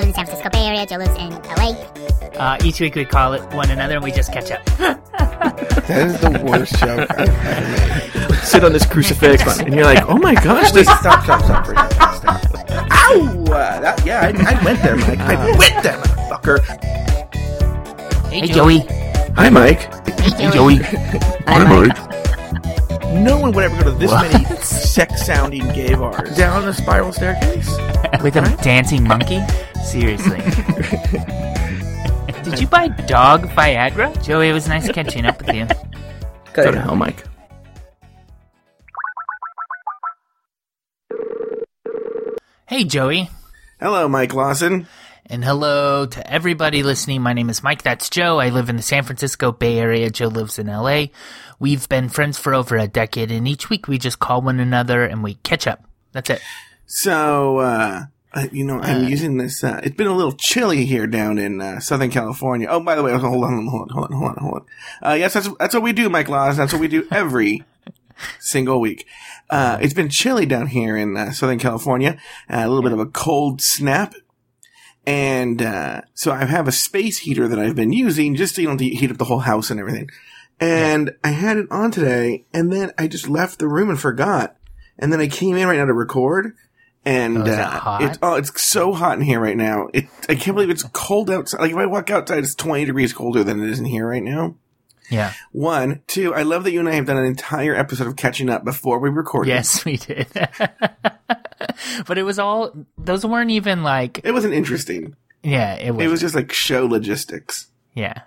live in the San Francisco Bay Area. Joe lives in LA. Uh, each week we call it one another and we just catch up. That is the worst joke I've ever made. Sit on this crucifix, and you're like, oh my gosh, Wait, this. stop, stop, stop for a. Stop. Ow! Uh, that, yeah, I, I went there, Mike. I went there, motherfucker. Hey, Joey. Hi, Mike. Hey, Joey. Hi, Mike. No one would ever go to this many sex-sounding gay bars. Down the spiral staircase. With a dancing monkey? Seriously. Did you buy dog Viagra? Joey, it was nice catching up with you. Go to hell, Mike. Hey, Joey. Hello, Mike Lawson. And hello to everybody listening. My name is Mike. That's Joe. I live in the San Francisco Bay Area. Joe lives in LA. We've been friends for over a decade, and each week we just call one another and we catch up. That's it. So, uh, uh, you know, I'm using this. Uh, it's been a little chilly here down in uh, Southern California. Oh, by the way, hold on, hold on, hold on, hold on, hold on. Uh, yes, that's that's what we do, Mike Laws. That's what we do every single week. Uh, it's been chilly down here in uh, Southern California. Uh, a little bit of a cold snap. And, uh, so I have a space heater that I've been using just to, you know, to heat up the whole house and everything. And I had it on today and then I just left the room and forgot. And then I came in right now to record and, Oh, uh, it's, oh, it's so hot in here right now. It, I can't believe it's cold outside. Like if I walk outside, it's 20 degrees colder than it is in here right now. Yeah. One, two, I love that you and I have done an entire episode of catching up before we recorded. Yes, we did. but it was all, those weren't even like, It wasn't interesting. yeah, it was. It was just like show logistics. Yeah.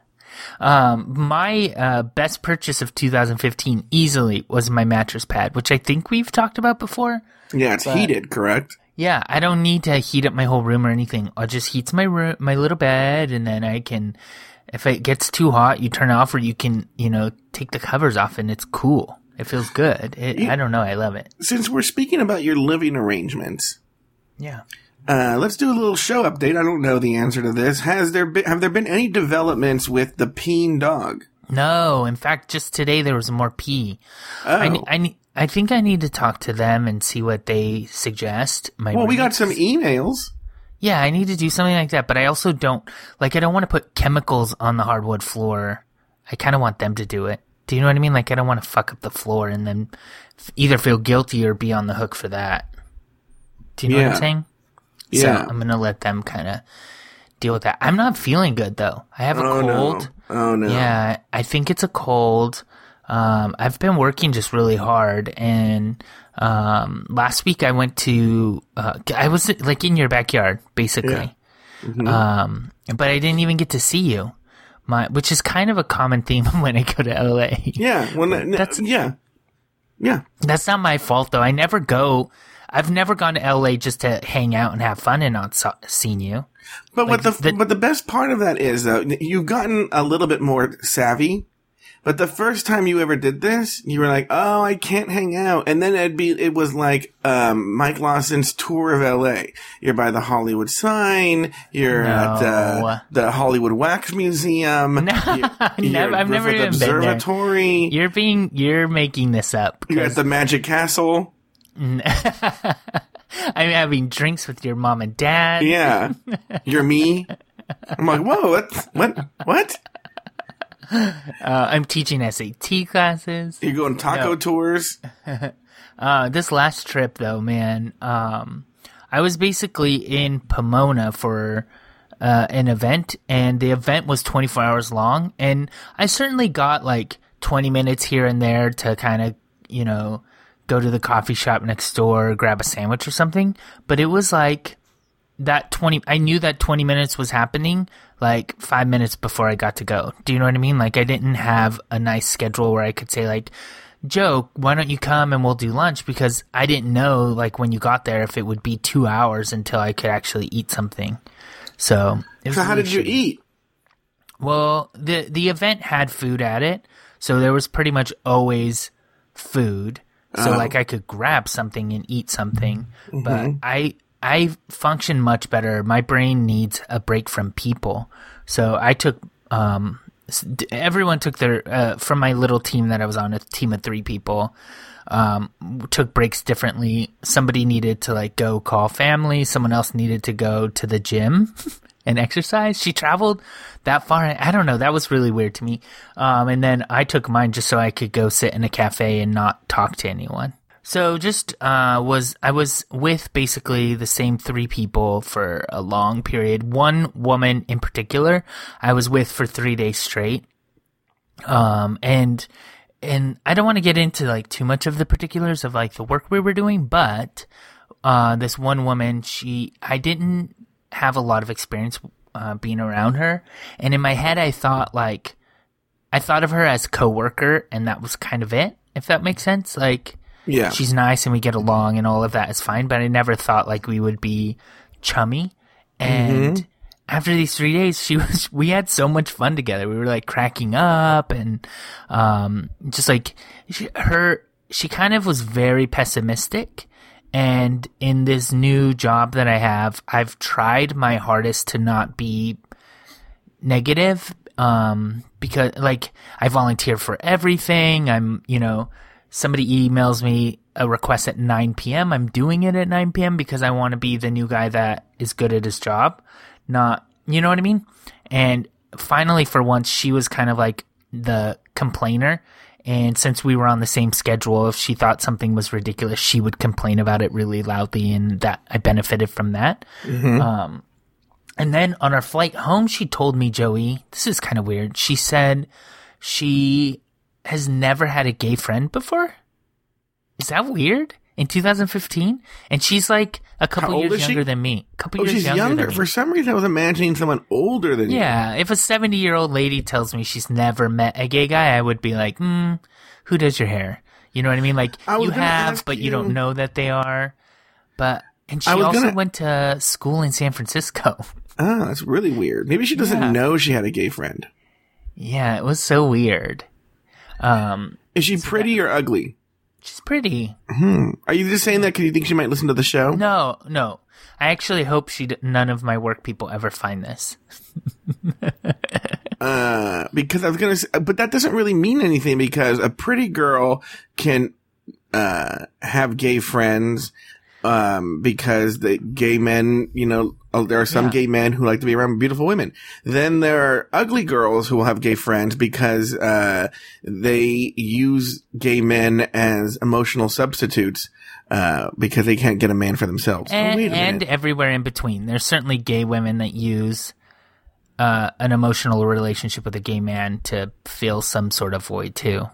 Um, my uh, best purchase of 2015 easily was my mattress pad, which I think we've talked about before. Yeah, it's heated, correct? Yeah, I don't need to heat up my whole room or anything. I'll just heats my room, my little bed, and then I can, if it gets too hot, you turn it off, or you can, you know, take the covers off, and it's cool. It feels good. It, I don't know. I love it. Since we're speaking about your living arrangements, Yeah. Uh, let's do a little show update. I don't know the answer to this. Has there been, have there been any developments with the peen dog? No, in fact, just today there was more pee. Oh. I, I, I think I need to talk to them and see what they suggest. My well, we got some emails. Yeah, I need to do something like that, but I also don't like I don't want to put chemicals on the hardwood floor. I kind of want them to do it. Do you know what I mean? Like I don't want to fuck up the floor and then either feel guilty or be on the hook for that. Do you know what I'm saying? Yeah. So I'm gonna let them kind of deal with that. I'm not feeling good though. I have a Oh, no. cold. Oh, no. Yeah, I think it's a cold. Um, I've been working just really hard, and um, last week I went to. Uh, I was like in your backyard, basically. Mm-hmm. Um, but I didn't even get to see you, my which is kind of a common theme when I go to LA. Yeah. Well, n- That's- yeah. Yeah. That's not my fault though. I never go. I've never gone to LA just to hang out and have fun and not so- seen you. But what the, the- but the best part of that is though you've gotten a little bit more savvy. But the first time you ever did this, you were like, "Oh, I can't hang out," and then it'd be it was like um, Mike Lawson's tour of L.A. You're by the Hollywood sign. You're at uh, the Hollywood Wax Museum. No, you're, never- I've never even been there. Observatory. You're being you're making this up. You're at the Magic Castle. I'm having drinks with your mom and dad. Yeah, you're me. I'm like, whoa, what? What? What? Uh, I'm teaching SAT classes. You're going taco No. tours. Uh, this last trip, though, man, um, I was basically in Pomona for uh, an event, and the event was 24 hours long. And I certainly got like 20 minutes here and there to kind of, you know, go to the coffee shop next door, grab a sandwich or something. But it was like that 20, I knew that 20 minutes was happening like five minutes before I got to go. Do you know what I mean? Like I didn't have a nice schedule where I could say like, Joe, why don't you come and we'll do lunch? Because I didn't know, like, when you got there, if it would be two hours until I could actually eat something. So, So how did you eat? Well, the the event had food at it, so there was pretty much always food. So, Oh. like, I could grab something and eat something. Mm-hmm. But I I function much better. My brain needs a break from people, so I took um everyone took their uh, from my little team that I was on, a team of three people. Um, took breaks differently. Somebody needed to like go call family. Someone else needed to go to the gym and exercise. She traveled that far. I don't know. That was really weird to me. Um, and then I took mine just so I could go sit in a cafe and not talk to anyone. So just uh, was I was with basically the same three people for a long period. One woman in particular, I was with for three days straight. Um, and and I don't want to get into like too much of the particulars of like the work we were doing, but uh, this one woman, she I didn't have a lot of experience uh, being around her, and in my head I thought like I thought of her as coworker, and that was kind of it. If that makes sense, like Yeah. she's nice and we get along and all of that is fine, but I never thought like we would be chummy. And after these three days, she was, we had so much fun together. We were like cracking up and, um, just like she, her, she kind of was very pessimistic. And in this new job that I have, I've tried my hardest to not be negative um because like I volunteer for everything. I'm, you know, somebody emails me a request at 9 p.m. I'm doing it at 9 p.m. because I want to be the new guy that is good at his job. Not, you know what I mean? And finally for once she was kind of like the complainer and since we were on the same schedule if she thought something was ridiculous she would complain about it really loudly and that I benefited from that. Um and then on our flight home, she told me, Joey, this is kind of weird. She said she has never had a gay friend before. Is that weird? In 2015? And she's like a couple years is she? younger than me. A couple Oh, years she's younger, younger. For some reason, I was imagining someone older than you. Yeah, if a 70 year old lady tells me she's never met a gay guy, I would be like, hmm, who does your hair? You know what I mean? Like, I you have, but you you- don't know that they are. But, and she also gonna- went to school in San Francisco. Ah, that's really weird. Maybe she doesn't Yeah. know she had a gay friend. yeah, it was so weird. Um, Is she pretty or ugly? She's pretty. Are you just saying that because you think she might listen to the show? No, no. I actually hope she d- none of my work people ever find this. Uh, because I was gonna say, but that doesn't really mean anything because a pretty girl can, uh, have gay friends, um, because the gay men, you know, uh, there are some Yeah. gay men who like to be around beautiful women. Then there are ugly girls who will have gay friends because, uh, they use gay men as emotional substitutes, uh, because they can't get a man for themselves. Oh, And, a and everywhere in between. There's certainly gay women that use uh, an emotional relationship with a gay man to fill some sort of void too.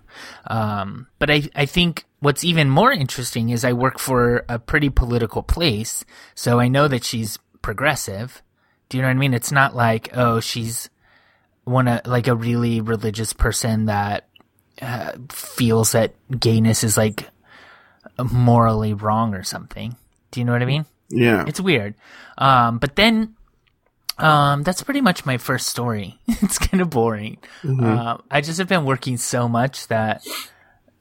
Um, but I, I think what's even more interesting is I work for a pretty political place, so I know that she's progressive. Do you know what I mean? It's not like oh she's one of like a really religious person that uh, feels that gayness is like morally wrong or something. Do you know what I mean? yeah. It's weird. Um, but then, um, that's pretty much my first story. it's kind of boring. Uh, I just have been working so much that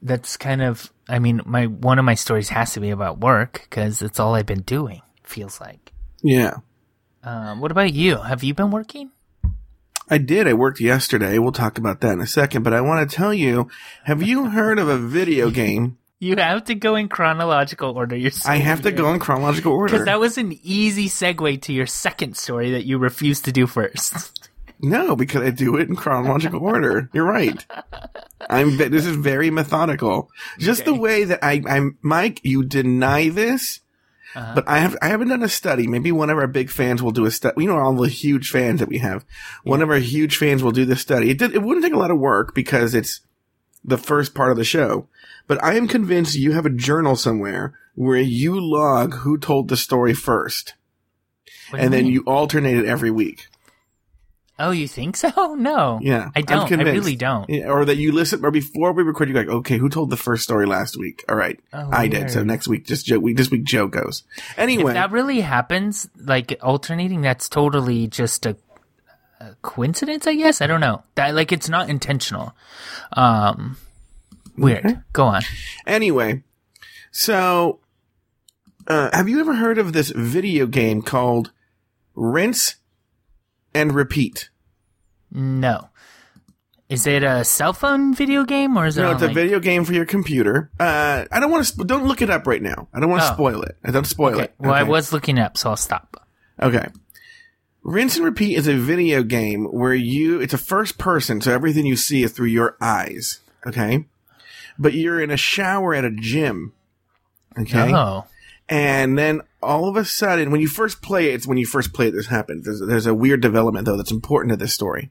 that's kind of, I mean, my, one of my stories has to be about work because it's all I've been doing, feels like. Yeah. Um, what about you? Have you been working? I did. I worked yesterday. We'll talk about that in a second, but I want to tell you, have you heard of a video game? You have to go in chronological order. You're I have to go in chronological order. Because that was an easy segue to your second story that you refused to do first. no, because I do it in chronological order. You're right. I'm, this is very methodical. Just the way that I, I'm, Mike, you deny this, Uh-huh. but I have, I haven't done a study. Maybe one of our big fans will do a study. You know, all the huge fans that we have. One of our huge fans will do this study. It did, it wouldn't take a lot of work because it's the first part of the show. But I am convinced you have a journal somewhere where you log who told the story first. What and then mean? you alternate it every week. Oh, you think so? No. Yeah. I don't. I really don't. Yeah, or that you listen, or before we record, you're like, okay, who told the first story last week? All right. Oh, I did. So next week, just Joe, we, this week Joe goes. Anyway. If that really happens, like alternating, that's totally just a, a coincidence, I guess. I don't know. That like it's not intentional. Um, weird. Go on. anyway. So, uh, have you ever heard of this video game called Rinse and Repeat? No. Is it a cell phone video game or is it? No, it's a like- video game for your computer. Uh, I don't want to. Sp- don't look it up right now. I don't want to Oh. spoil it. I don't spoil Okay. it. Well, I okay? was looking up, so I'll stop. Okay. Rinse and Repeat is a video game where you, it's a first person, so everything you see is through your eyes. Okay. But you're in a shower at a gym. Okay. Oh, And then all of a sudden, when you first play it, it's when you first play it, this happens. There's, there's a weird development though that's important to this story.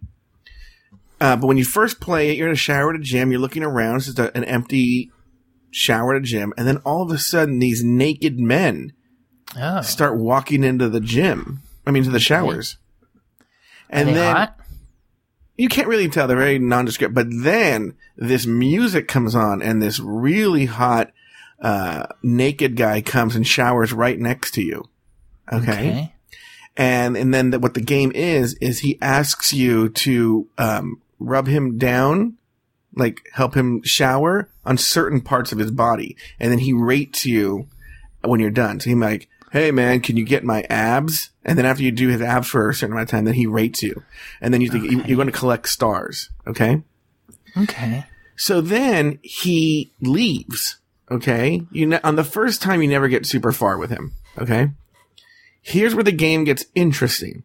Uh, but when you first play it, you're in a shower at a gym, you're looking around, it's just a, an empty shower at a gym, and then all of a sudden these naked men oh. start walking into the gym. I mean, to the showers. And then hot? you can't really tell; they're very nondescript. But then this music comes on, and this really hot uh, naked guy comes and showers right next to you. Okay, Okay. and and then the, what the game is is he asks you to um, rub him down, like help him shower on certain parts of his body, and then he rates you when you're done. So he's like, "Hey man, can you get my abs?" And then after you do his abs for a certain amount of time, then he rates you, and then you think you, you're going to collect stars. Okay. Okay. So then he leaves. Okay. You ne- on the first time, you never get super far with him. Okay. Here's where the game gets interesting.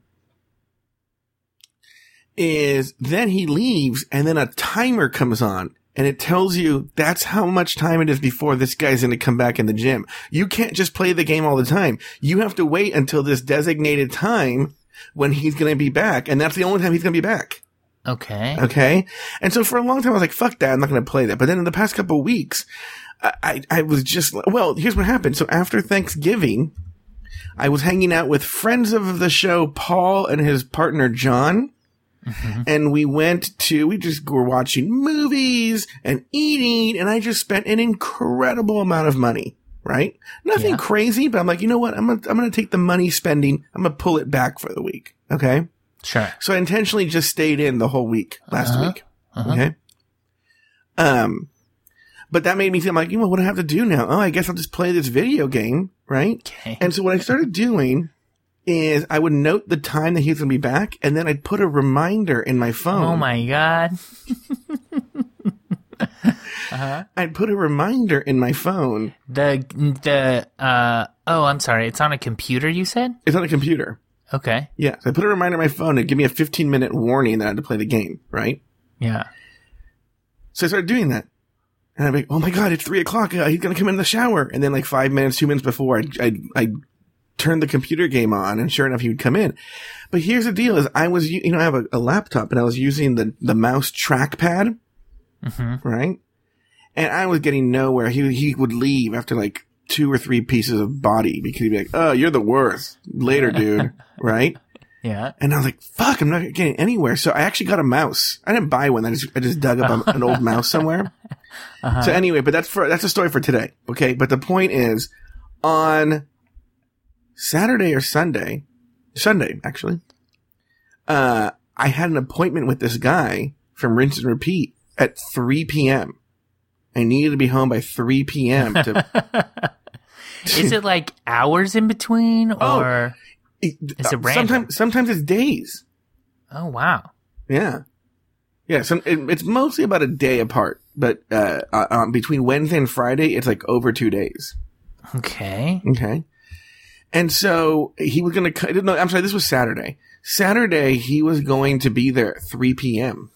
Is then he leaves and then a timer comes on and it tells you that's how much time it is before this guy's going to come back in the gym. You can't just play the game all the time. You have to wait until this designated time when he's going to be back. And that's the only time he's going to be back. Okay. Okay. And so for a long time, I was like, fuck that. I'm not going to play that. But then in the past couple of weeks, I, I, was just, well, here's what happened. So after Thanksgiving, I was hanging out with friends of the show, Paul and his partner, John. And we went to, we just were watching movies and eating, and I just spent an incredible amount of money, right? Nothing Yeah. crazy, but I'm like, you know what? I'm gonna, I'm gonna take the money spending, I'm gonna pull it back for the week. Okay. Sure. So I intentionally just stayed in the whole week last Uh-huh. week. Okay. Um, but that made me feel like, you know, what do I have to do now? Oh, I guess I'll just play this video game, right? Okay. And so what I started doing is I would note the time that he was going to be back, and then I'd put a reminder in my phone. Oh my god. I'd put a reminder in my phone. The the uh oh, I'm sorry. It's on a computer. You said. It's on a computer. Okay. Yeah. So I put a reminder in my phone to give me a 15 minute warning that I had to play the game, right? Yeah. So I started doing that. And I'm like, oh my God, it's three o'clock. Uh, he's going to come in the shower. And then like five minutes, two minutes before I, I, I turned the computer game on and sure enough, he would come in. But here's the deal is I was, you know, I have a, a laptop and I was using the, the mouse trackpad, Mm-hmm. right? And I was getting nowhere. He, he would leave after like two or three pieces of body because he'd be like, oh, you're the worst. Later, dude. right? Yeah. And I was like, fuck, I'm not getting anywhere. So I actually got a mouse. I didn't buy one. I just, I just dug up a, an old mouse somewhere. So anyway, but that's for, that's a story for today. Okay. But the point is on Saturday or Sunday, Sunday, actually, uh, I had an appointment with this guy from Rinse and Repeat at 3 p.m. I needed to be home by 3 p.m. to, Is it like hours in between Oh. or? Is it random? sometimes, sometimes it's days. Oh wow. Yeah. Yeah, some, it, it's mostly about a day apart, but uh, uh, um, between Wednesday and Friday, it's like over two days. Okay. Okay. And so he was going to, I didn't no, I'm sorry, this was Saturday. Saturday, he was going to be there at 3 p.m.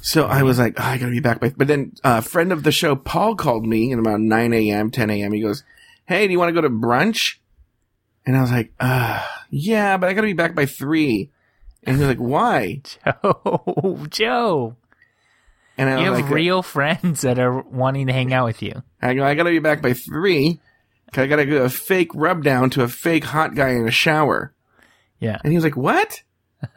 So I was like, oh, I gotta be back by, but then a friend of the show, Paul called me at about 9 a.m., 10 a.m. He goes, Hey, do you want to go to brunch? And I was like, uh, yeah, but I gotta be back by three. And he's like, why? Joe, Joe, And I you have like, real friends that are wanting to hang out with you. I go, I gotta be back by three. 'cause I gotta do a fake rub down to a fake hot guy in a shower. Yeah. And he was like, what?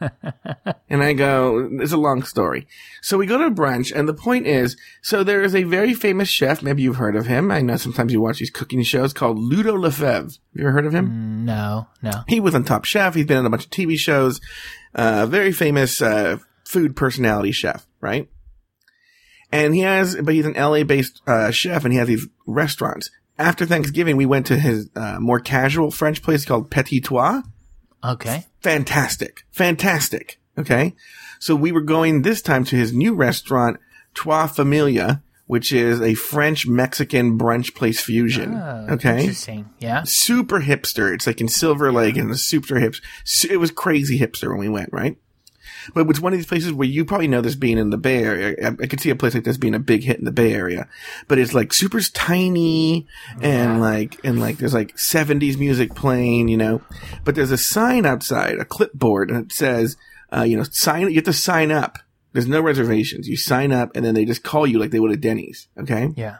and I go, it's a long story. So we go to brunch and the point is, so there is a very famous chef. Maybe you've heard of him. I know sometimes you watch these cooking shows called Ludo Lefebvre. Have you ever heard of him? No, no. He was on Top Chef. He's been on a bunch of TV shows. Uh, very famous, uh, food personality chef, right? And he has, but he's an LA based, uh, chef and he has these restaurants. After Thanksgiving, we went to his, uh, more casual French place called Petit Trois. Okay. Fantastic. Fantastic. Okay. So we were going this time to his new restaurant, Trois Familia, which is a French Mexican brunch place fusion. Oh, okay. Interesting. Yeah. Super hipster. It's like in Silver Lake and the super hips. It was crazy hipster when we went, right? But it's one of these places where you probably know this being in the Bay Area. I, I could see a place like this being a big hit in the Bay Area, but it's like super tiny and like, and like there's like 70s music playing, you know, but there's a sign outside, a clipboard and it says, uh, you know, sign, you have to sign up. There's no reservations. You sign up and then they just call you like they would at Denny's. Okay. Yeah.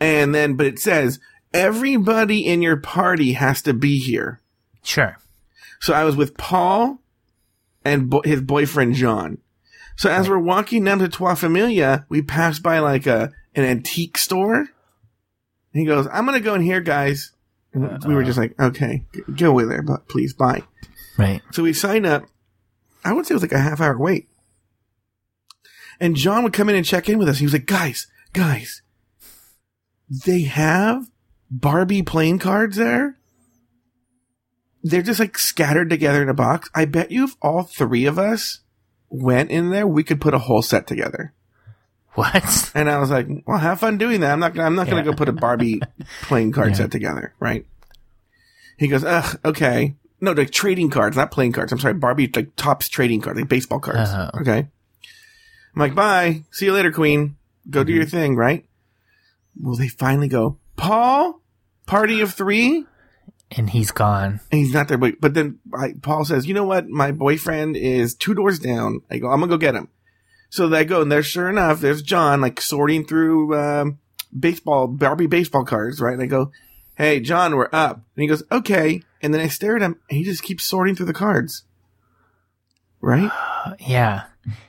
And then, but it says everybody in your party has to be here. Sure. So I was with Paul and bo- his boyfriend John. So as we're walking down to Trois Familia, we pass by like a an antique store. And he goes, "I'm gonna go in here, guys." And uh-huh. we were just like, "Okay, go with there, but please, bye." Right. So we sign up. I would say it was like a half hour wait. And John would come in and check in with us. He was like, guys, guys, they have Barbie playing cards there. They're just like scattered together in a box. I bet you if all three of us went in there, we could put a whole set together. What? And I was like, well, have fun doing that. I'm not, gonna- I'm not Yeah. to go put a Barbie playing card Yeah. set together. Right. He goes, ugh, okay. No, like trading cards, not playing cards. I'm sorry. Barbie, like Topps trading cards, like baseball cards. Oh. Okay. I'm like, bye. See you later, queen. Go do mm-hmm. your thing. Right. Well, they finally go, Paul, party of three. And he's gone. And he's not there, but, but then I, Paul says, you know what? My boyfriend is two doors down. I go, I'm gonna go get him. So I go, and there, sure enough, there's John, like sorting through, um, baseball, Barbie baseball cards, right? And I go, hey, John, we're up. And he goes, okay. And then I stare at him, and he just keeps sorting through the cards. Right? Yeah.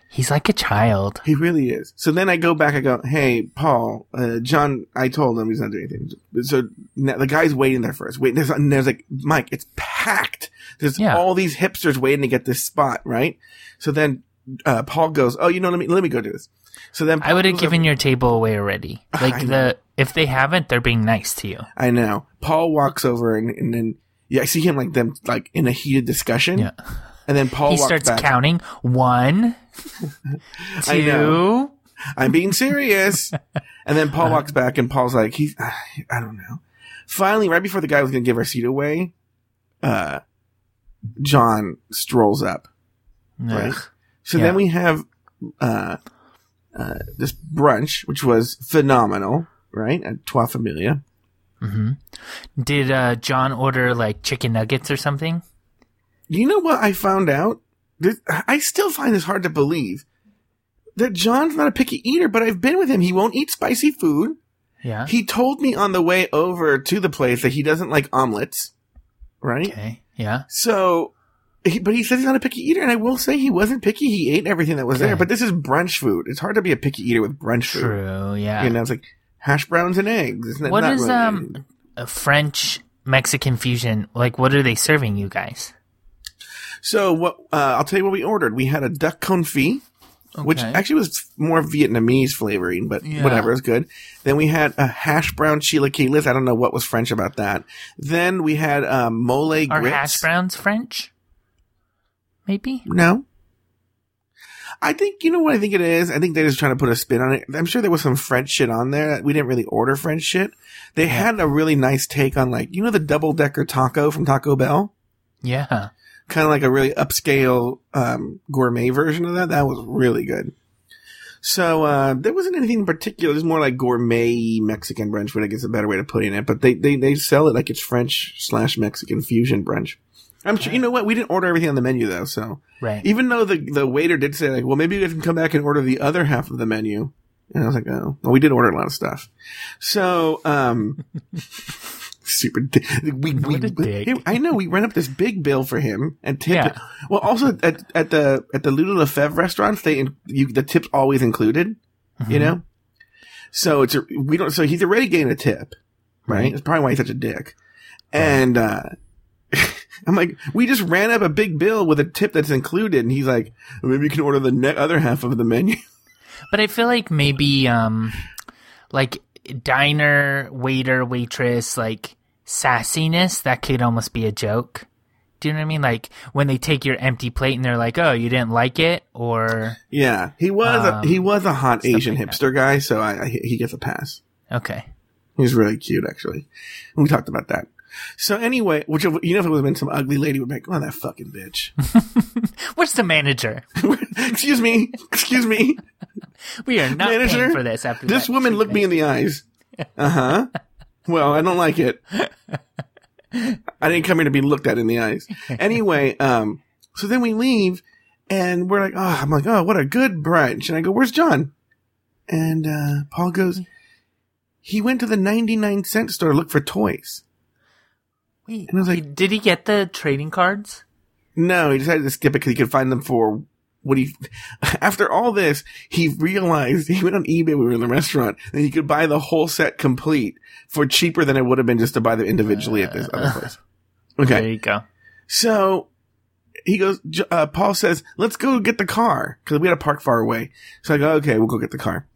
He's like a child. He really is. So then I go back. I go, "Hey, Paul, uh, John. I told him he's not doing anything." So now the guy's waiting there for us. Wait, there's, there's like Mike. It's packed. There's Yeah. all these hipsters waiting to get this spot, right? So then uh, Paul goes, "Oh, you know, let me let me go do this." So then I would have given up- your table away already. Like the if they haven't, they're being nice to you. I know. Paul walks over and, and then yeah, I see him like them like in a heated discussion. Yeah. And then Paul he starts back. counting one, two. I'm being serious. and then Paul walks back and Paul's like, he's, I don't know. Finally, right before the guy was going to give our seat away, uh, John strolls up. Right. Ugh. So Yeah. then we have, uh, uh, this brunch, which was phenomenal, right? At Trois Familia. Did uh, John order like chicken nuggets or something? You know what I found out? I still find this hard to believe that John's not a picky eater, but I've been with him. He won't eat spicy food. Yeah. He told me on the way over to the place that he doesn't like omelets, right? okay. Yeah. So, he, but he says he's not a picky eater, and I will say he wasn't picky. He ate everything that was there. But this is brunch food. It's hard to be a picky eater with brunch food. True. Yeah. You know, it's like hash browns and eggs. It's not, what not is really- um a French Mexican fusion? Like, what are they serving you guys? So what? Uh, I'll tell you what we ordered. We had a duck confit, which actually was more Vietnamese flavoring, but Yeah. whatever, it's good. Then we had a hash brown chilaquiles. I don't know what was French about that. Then we had um, mole Are grits. hash browns French? Maybe. No. I think, you know what I think it is? I think they're just trying to put a spin on it. I'm sure there was some French shit on there. We didn't really order French shit. They had a really nice take on like, you know, the double decker taco from Taco Bell? Yeah. Kind of like a really upscale, um, gourmet version of that. That was really good. So, uh, there wasn't anything in particular. It was more like gourmet Mexican brunch food, I guess a better way to put it. But they, they, they sell it like it's French slash Mexican fusion brunch. I'm sure, you know what? We didn't order everything on the menu though, so. Right. Even though the the waiter did say like, well, maybe you guys can come back and order the other half of the menu. And I was like, oh, well, we did order a lot of stuff. So, um, super, di- we, we, dick. I know we ran up this big bill for him and tipped Yeah. it. Well, also at, at the, at the Ludo Lefebvre restaurants, they, in- you, the tip's always included, Mm-hmm. you know? So it's a, we don't, so he's already getting a tip, right? Right. That's probably why he's such a dick. And, uh, I'm like, we just ran up a big bill with a tip that's included, and he's like, maybe you can order the ne- other half of the menu. But I feel like maybe um like diner waiter waitress like sassiness that could almost be a joke. Do you know what I mean? Like when they take your empty plate and they're like, "Oh, you didn't like it," or Yeah, he was Um, a, he was a hot Asian like that. hipster guy, so I, I he gets a pass. okay, He's really cute, actually. We talked about that. So anyway, which you know, if it would have been some ugly lady, would be like, "Oh, that fucking bitch." where's the manager? excuse me, excuse me. We are not Manager, for this. After This that woman looked me in the eyes. Uh huh. Well, I don't like it. I didn't come here to be looked at in the eyes. Anyway, um, so then we leave and we're like, oh, I'm like, oh, what a good brunch. And I go, where's John? And, uh, Paul goes, he went to the 99 cent store to look for toys. Wait, And I was like- did he get the trading cards? No, he decided to skip it because he could find them for what he, after all this, he realized he went on eBay we were in the restaurant and he could buy the whole set complete for cheaper than it would have been just to buy them individually at this other place. Okay. There you go. So he goes, uh, Paul says, let's go get the car because we had to park far away. So I go, okay, we'll go get the car.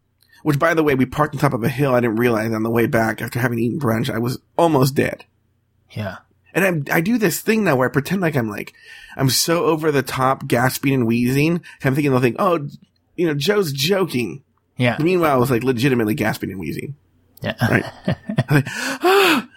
Which by the way, we parked on top of a hill. I didn't realize on the way back after having eaten brunch, I was almost dead. Yeah. And I, I do this thing now where I pretend like I'm like, I'm so over the top gasping and wheezing. I'm thinking they'll think, oh, you know, Joe's joking. Yeah. Meanwhile, I was like legitimately gasping and wheezing. Yeah. Right. Like, "Ah,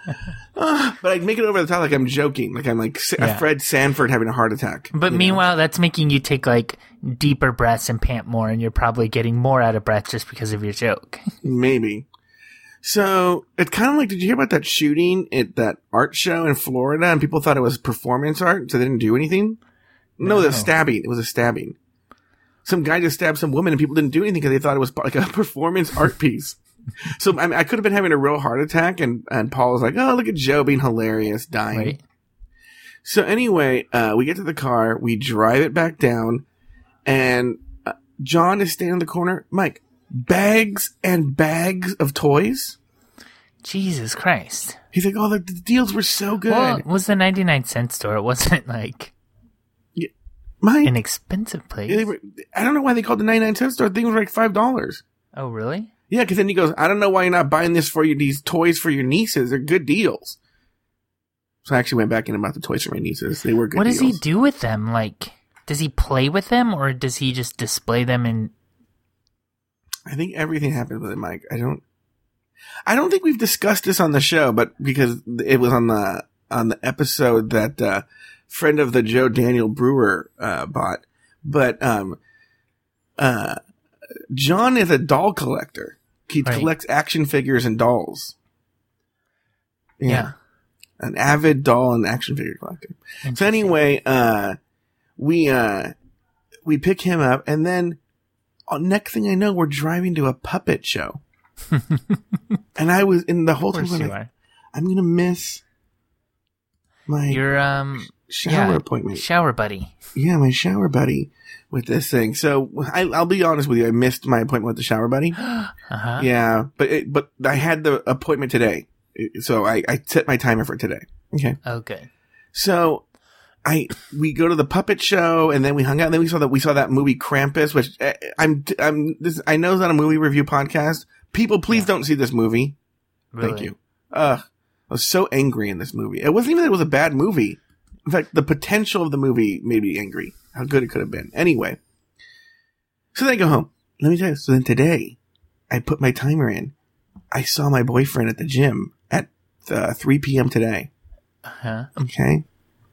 ah," but I make it over the top like I'm joking. Like I'm like Yeah. Fred Sanford having a heart attack. But you know? meanwhile, that's making you take like deeper breaths and pant more, and you're probably getting more out of breath just because of your joke. Maybe. So it's kind of like, did you hear about that shooting at that art show in Florida and people thought it was performance art, so they didn't do anything? No, No. the stabbing. It was a stabbing. Some guy just stabbed some woman and people didn't do anything because they thought it was like a performance art piece. So I, mean, I could have been having a real heart attack and, and Paul was like, oh, look at Joe being hilarious, dying. Right? So anyway, uh, we get to the car, we drive it back down, and uh, John is standing in the corner. Mike, bags and bags of toys. Jesus Christ. He's like, oh, the, the deals were so good. Well, it was the 99 cent store. It wasn't like Mike, an expensive place. were, I don't know why they called the 99 cent store. Thing was like $5. Oh, really? Yeah, because then he goes, I don't know why you're not buying this for you, these toys for your nieces. They're good deals. So I actually went back in and bought the toys for my nieces. They were good what does deals. he do with them? Like, does he play with them or does he just display them in. I think everything happened with it, Mike. I don't. I don't think we've discussed this on the show, but because it was on the on the episode that uh, friend of the Joe Daniel Brewer uh, bought, but um, uh, John is a doll collector. He Right. collects action figures and dolls. Yeah. an avid doll and action figure collector. So anyway, uh, we, uh, we pick him up and then next thing I know, we're driving to a puppet show. and I was in the whole time, like. I'm going to miss my You're, um, shower yeah, appointment. shower buddy. yeah, my shower buddy with this thing. So I, I'll be honest with you. I missed my appointment with the shower buddy. Uh huh. Yeah, but it, but I had the appointment today. So I, I set my timer for today. Okay. Oh, good. So I we go to the puppet show and then we hung out and then we saw that we saw that movie Krampus, which eh, I'm I'm this I know it's not a movie review podcast. People, please don't see this movie. Really? Thank you. Ugh, I was so angry in this movie. It wasn't even that it was a bad movie. In fact, the potential of the movie made me angry. How good it could have been. Anyway, so then I go home. Let me tell you. So then today, I put my timer in. I saw my boyfriend at the gym at uh, 3 p.m. today. Huh? Okay.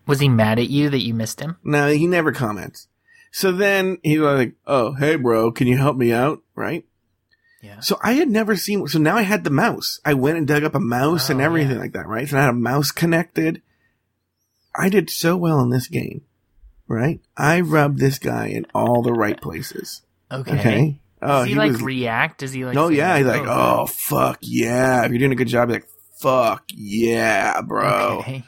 Was he mad at you that you missed him? No, he never comments. So then he's like, "Oh, hey, bro, can you help me out?" Right? Yeah. So I had never seen. So now I had the mouse. I went and dug up a mouse and Oh, everything yeah. like that. Right? So I had a mouse connected. I did so well in this game. Right? I rubbed this guy in all the right places. Okay. Okay. Oh, Does he, like react? Does he like? Oh yeah, he's like, oh, "Oh fuck yeah!" If you're doing a good job, he's like, "Fuck yeah, bro." Okay.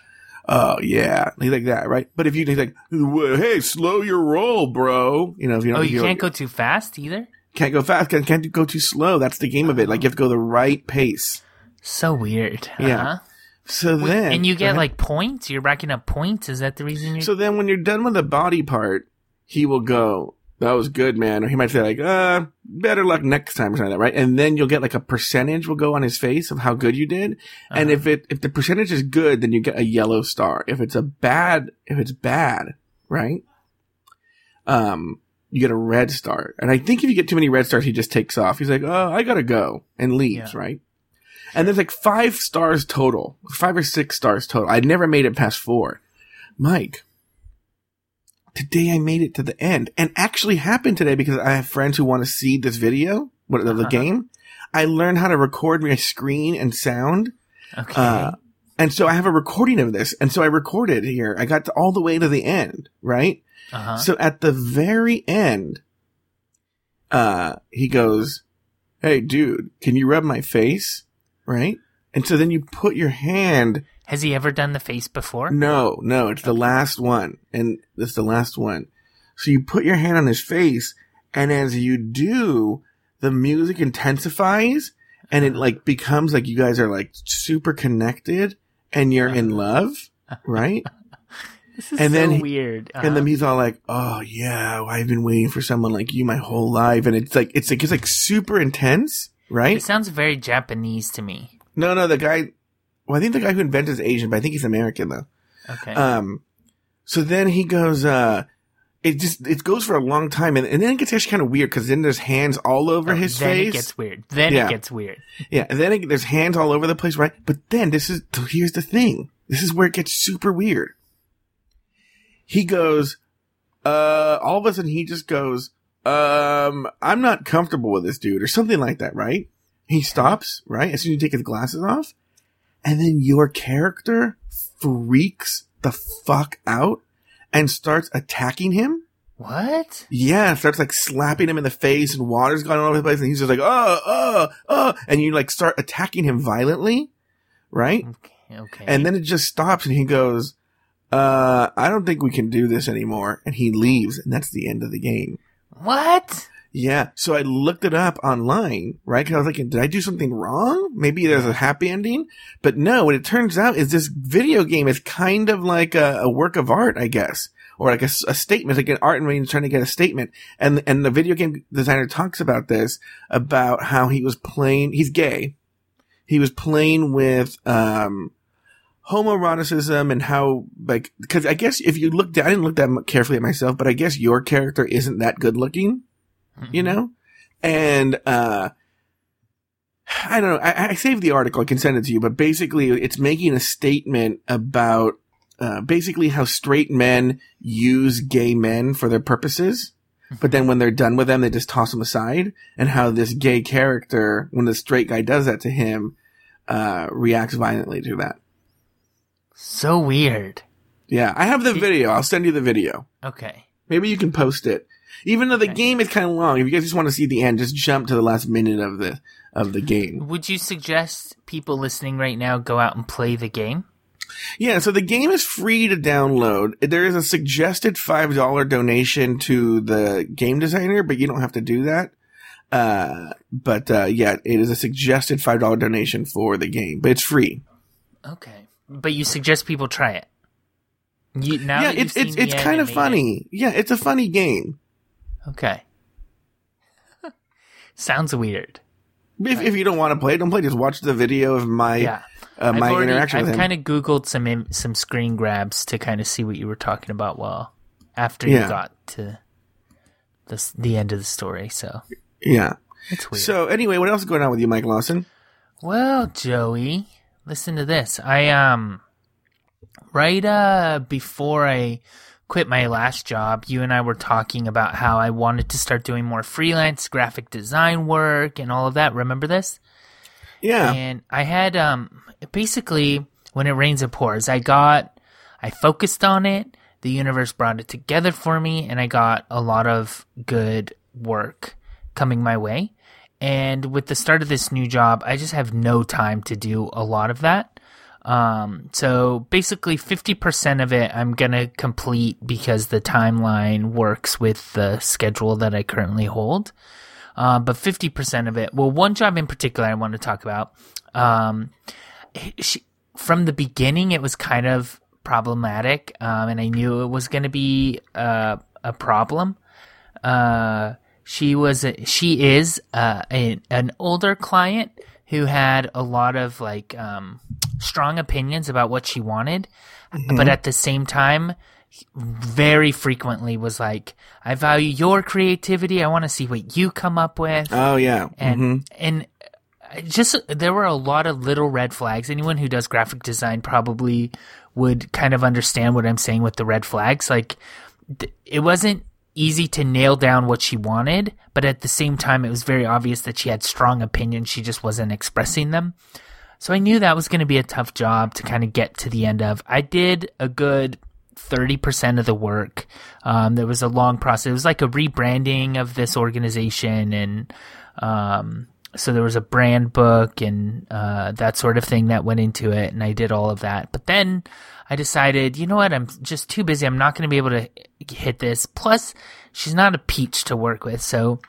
Oh yeah, he's like that, right? But if you he's like, "Hey, slow your roll, bro," you know, if you don't, Oh, you can't go too fast either. can't go fast, can't, can't go too slow. That's the game of it. Like you have to go the right pace. So weird. Yeah. Uh-huh. So then, and you get like points. You're racking up points. Is that the reason you're? so then when you're done with the body part, he will go, that was good, man. Or he might say like, uh, better luck next time or something like that, right? And then you'll get like a percentage will go on his face of how good you did. And if it, if the percentage is good, then you get a yellow star. If it's a bad, if it's bad, right? Um, you get a red star. And I think if you get too many red stars, he just takes off. He's like, oh, I gotta go and leaves, Yeah. right? And there's like five stars total, five or six stars total. I'd never made it past four. Mike, today I made it to the end and actually happened today because I have friends who want to see this video what, of the Uh-huh. game. I learned how to record my screen and sound. Okay. Uh, and so I have a recording of this. And so I recorded here. I got to all the way to the end, right? uh-huh. So at the very end, uh, he goes, Hey, dude, can you rub my face? Right? And so then you put your hand. Has he ever done the face before? No, no, it's the last one. And it's the last one. So you put your hand on his face. And as you do, the music intensifies and it like becomes like you guys are like super connected and you're in love. Right? This is and so then he- weird. And then Uh-huh. he's all like, "Oh yeah, I've been waiting for someone like you my whole life." And it's like it's like it's like super intense, right? it sounds very Japanese to me. No, no, the guy. Well, I think the guy who invented is Asian, but I think he's American though. Okay. Um, so then he goes, uh, it just it goes for a long time, and, and then it gets actually kind of weird because then there's hands all over his Oh, then face. it gets weird. Then Yeah. it gets weird. Yeah, and then it, there's hands all over the place, right? But then this is here's the thing. This is where it gets super weird. He goes, uh, all of a sudden he just goes, um, I'm not comfortable with this dude or something like that, right? He stops, right? As soon as you take his glasses off, and then your character freaks the fuck out and starts attacking him. What? Yeah, starts like slapping him in the face and water's going all over the place and he's just like, oh, oh, oh, and you like start attacking him violently, right? Okay. okay. And then it just stops and he goes, uh, I don't think we can do this anymore. And he leaves and that's the end of the game. what? Yeah. So I looked it up online, right? Cause I was like, did I do something wrong? Maybe there's a happy ending, but no, what it turns out is this video game is kind of like a, a work of art, I guess. Or like a statement, like an art and trying to get a statement. And, and the video game designer talks about this, about how he was playing, he's gay. He was playing with, um, homoeroticism and how, like, cause I guess if you look, I didn't look that carefully at myself, but I guess your character isn't that good looking you know? And, uh, I don't know. I, I saved the article. I can send it to you, but basically it's making a statement about, uh, basically how straight men use gay men for their purposes. But then when they're done with them, they just toss them aside and how this gay character, when the straight guy does that to him, uh, reacts violently to that. So weird. Yeah. I have the video. I'll send you the video. Okay. Maybe you can post it. Even though the Okay. game is kind of long, if you guys just want to see the end, just jump to the last minute of the of the game. Would you suggest people listening right now go out and play the game? Yeah, so the game is free to download. There is a suggested five dollar donation to the game designer, but you don't have to do that. Uh, but uh, yeah, it is a suggested five dollar donation for the game, but it's free. Okay. But you suggest people try it. You, now yeah, it's it's it's kind of funny. Yeah, it's a funny game. Okay. Sounds weird. If, if you don't want to play, it, don't play. Just watch the video of my Yeah. uh, my already, interaction I've kind of googled some im- some screen grabs to kind of see what you were talking about. Well, after Yeah. you got to the the end of the story, so yeah. it's weird. So anyway, what else is going on with you, Mike Lawson? Well, Joey, listen to this. I um right uh before I quit my last job, you and I were talking about how I wanted to start doing more freelance graphic design work and all of that. Remember this? Yeah. And I had um basically when it rains it pours. I got I focused on it. The universe brought it together for me and I got a lot of good work coming my way. And with the start of this new job, I just have no time to do a lot of that. Um, so basically 50% of it I'm going to complete because the timeline works with the schedule that I currently hold. Uh, but 50% of it, well, one job in particular I want to talk about, um, she, from the beginning, it was kind of problematic, um, and I knew it was going to be uh, a problem. uh, she was she is uh, a, an older client who had a lot of like um, strong opinions about what she wanted, but at the same time, very frequently was like, "I value your creativity. I want to see what you come up with." Oh yeah. and Mhm. and just there were a lot of little red flags. Anyone who does graphic design probably would kind of understand what I'm saying with the red flags. Like it wasn't easy to nail down what she wanted, but at the same time it was very obvious that she had strong opinions, she just wasn't expressing them. So I knew that was going to be a tough job to kind of get to the end of. I did a good 30% of the work. Um, there was a long process. It was like a rebranding of this organization. And um, so there was a brand book and uh, that sort of thing that went into it. And I did all of that. But then I decided, you know what? I'm just too busy. I'm not going to be able to hit this. Plus, she's not a peach to work with. So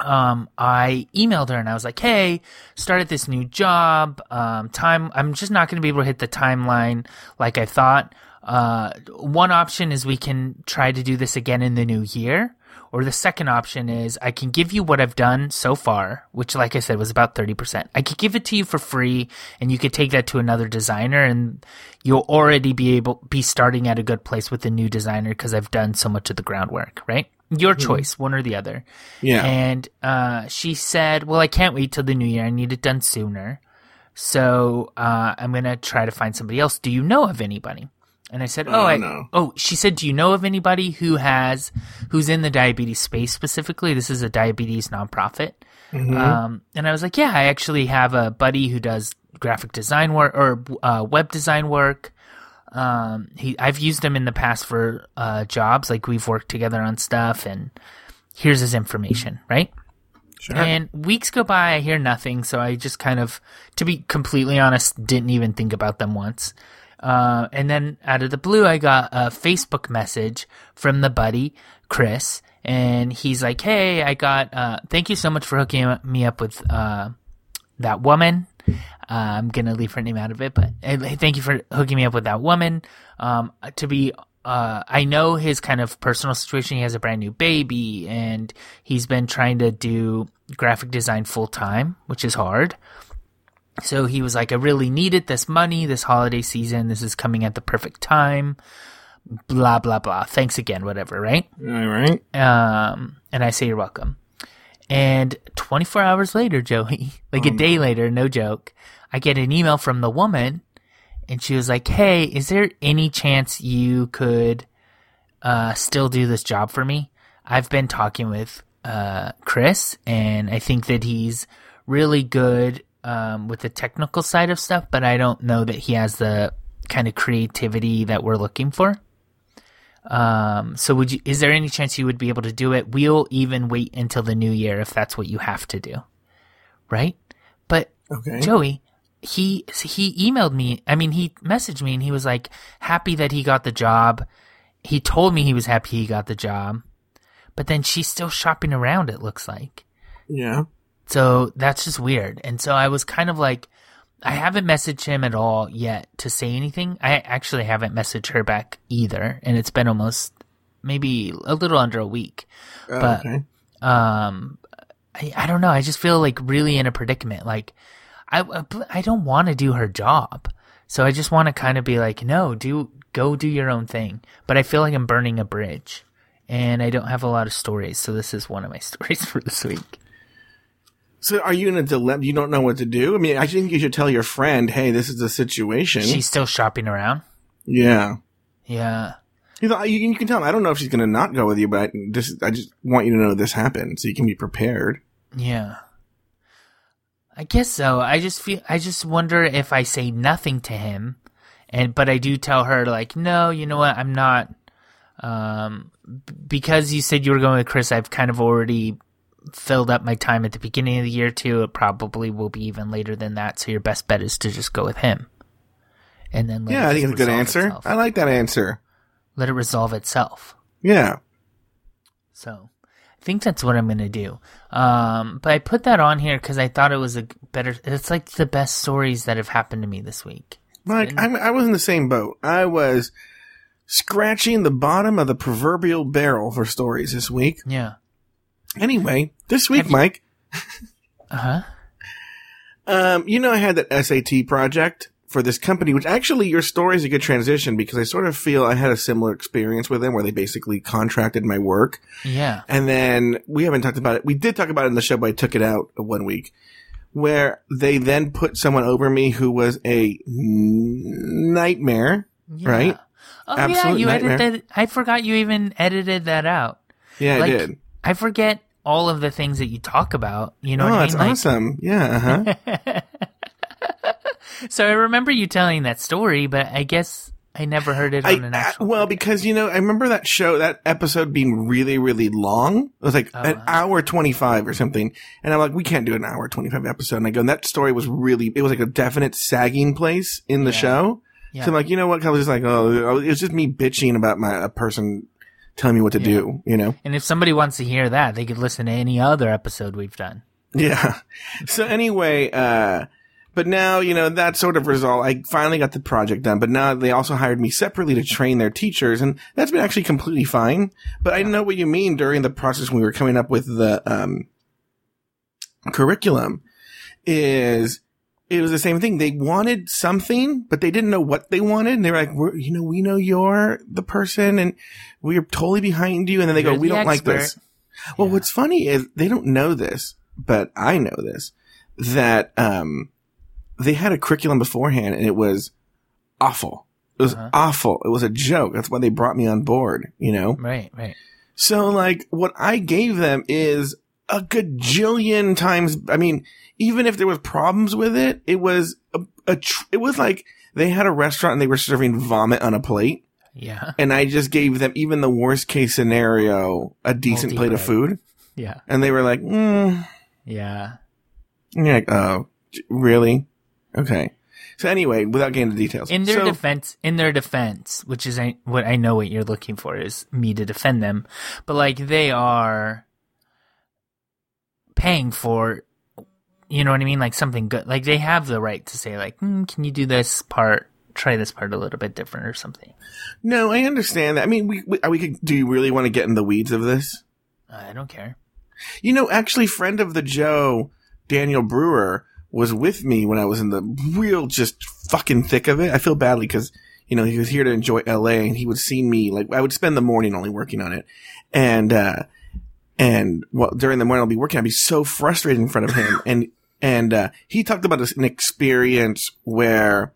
um, I emailed her and I was like, "Hey, started this new job. Um, time. I'm just not going to be able to hit the timeline like I thought. Uh, one option is we can try to do this again in the new year, or the second option is I can give you what I've done so far, which, like I said, was about thirty percent. I could give it to you for free, and you could take that to another designer, and you'll already be able be starting at a good place with the new designer because I've done so much of the groundwork, right?" Your choice, one or the other. Yeah. And uh, she said, "Well, I can't wait till the new year. I need it done sooner. So uh, I'm gonna try to find somebody else. Do you know of anybody?" And I said, "Oh, Oh, I, oh." She said, "Do you know of anybody who has who's in the diabetes space specifically? This is a diabetes nonprofit." Um, and I was like, "Yeah, I actually have a buddy who does graphic design work or uh, web design work." Um, he I've used him in the past for uh, jobs, like we've worked together on stuff, and here's his information, right? Sure. And weeks go by, I hear nothing, so I just kind of, to be completely honest, didn't even think about them once. Uh, and then out of the blue, I got a Facebook message from the buddy, Chris, and he's like, Hey, I got, uh, thank you so much for hooking me up with, uh, that woman. Uh, I'm gonna leave her name out of it, but thank you for hooking me up with that woman. Um, to be, uh, I know his kind of personal situation. He has a brand new baby, and he's been trying to do graphic design full time, which is hard. So he was like, I really needed this money this holiday season. This is coming at the perfect time. Blah blah blah. Thanks again, whatever, right? All right. Um, and I say you're welcome. And 24 hours later, Joey, like a day later, no joke, I get an email from the woman and she was like, Hey, is there any chance you could, uh, still do this job for me? I've been talking with, uh, Chris and I think that he's really good, um, with the technical side of stuff, but I don't know that he has the kind of creativity that we're looking for. Um, so would you, is there any chance you would be able to do it? We'll even wait until the new year if that's what you have to do. Right? But Okay. Joey, he, he emailed me. I mean, he messaged me and he was like happy that he got the job. He told me he was happy he got the job, but then she's still shopping around. It looks like. Yeah. So that's just weird. And so I was kind of like, I haven't messaged him at all yet to say anything. I actually haven't messaged her back either, and it's been almost maybe a little under a week. Uh, But- okay. Um, I, I don't know. I just feel like really in a predicament. Like, I I don't want to do her job, so I just want to kind of be like, no, do go do your own thing. But I feel like I'm burning a bridge, and I don't have a lot of stories. So this is one of my stories for this week. So are you in a dilemma? You don't know what to do? I mean, I think you should tell your friend, hey, this is the situation. She's still shopping around. yeah. Yeah. You, know, you, you can tell. Him, I don't know if she's going to not go with you, but this, I just want you to know this happened so you can be prepared. Yeah. I guess so. I just feel I just wonder if I say nothing to him and but I do tell her like, "No, you know what? I'm not um b- because you said you were going with Chris, I've kind of already filled up my time at the beginning of the year too. It probably will be even later than that, so your best bet is to just go with him." And then let yeah, it I think it's a good answer. itself. I like that answer. Let it resolve itself. Yeah. So I think that's what I'm gonna do. Um, but I put that on here because I thought it was a better. It's like the best stories that have happened to me this week. Like, I'm, I was in the same boat. I was scratching the bottom of the proverbial barrel for stories this week. Yeah. Anyway, this week, Have Mike, Uh huh. um, you know, I had that SAT project for this company, which actually your story is a good transition because I sort of feel I had a similar experience with them where they basically contracted my work. Yeah. And then we haven't talked about it. We did talk about it in the show, but I took it out one week where they then put someone over me who was a nightmare. Yeah. Right? Oh Absolute yeah, you nightmare. edited. I forgot you even edited that out. Yeah, Like, I did. I forget all of the things that you talk about. You know oh, what I that's mean? Like, awesome. Yeah. Uh-huh. So I remember you telling that story, but I guess I never heard it I, on an I- actual. well, because you know, I remember that show, that episode being really, really long. It was like Oh, an wow. hour twenty-five or something, and I'm like, we can't do an hour twenty-five episode. And I go, and that story was really, it was like a definite sagging place in the Yeah. show. Yeah. So I'm like, you know what? I was just like, oh, it was just me bitching about my a person telling me what to Yeah. do. You know? and if somebody wants to hear that, they could listen to any other episode we've done. Yeah. So anyway, uh, but now, you know, that sort of result, I finally got the project done, but now they also hired me separately to train their teachers, and that's been actually completely fine. But I know what you mean during the process when we were coming up with the, um, curriculum is, it was the same thing. They wanted something, but they didn't know what they wanted. And they were like, we're, you know, we know you're the person and we're totally behind you. And then they You're go, we the don't like this. Well, Yeah. what's funny is they don't know this, but I know this, that, um, they had a curriculum beforehand and it was awful. It was Uh-huh. awful. It was a joke. That's why they brought me on board, you know? Right, right. So like what I gave them is a gajillion times. I mean, even if there was problems with it, it was a, a tr- it was like they had a restaurant and they were serving vomit on a plate. Yeah, And I just gave them even the worst case scenario, a decent plate of food. yeah, And they were like, mm. yeah. And you're like, oh, really? Okay. So anyway, without getting into details. In their so, defense, in their defense, which is I, what I know what you're looking for is me to defend them, but like they are paying for, you know what I mean, like something good. Like they have the right to say like, hmm, can you do this part? Try this part a little bit different or something. no, I understand that. I mean, we, we, we could, do you really want to get in the weeds of this? I don't care. You know, actually, friend of the Joe, Daniel Brewer, was with me when I was in the real just fucking thick of it. I feel badly because, you know, he was here to enjoy LA and he would see me, like, I would spend the morning only working on it. And, uh, and well, during the morning I'll be working, I'd be so frustrated in front of him. and, and, uh, he talked about this, an experience where,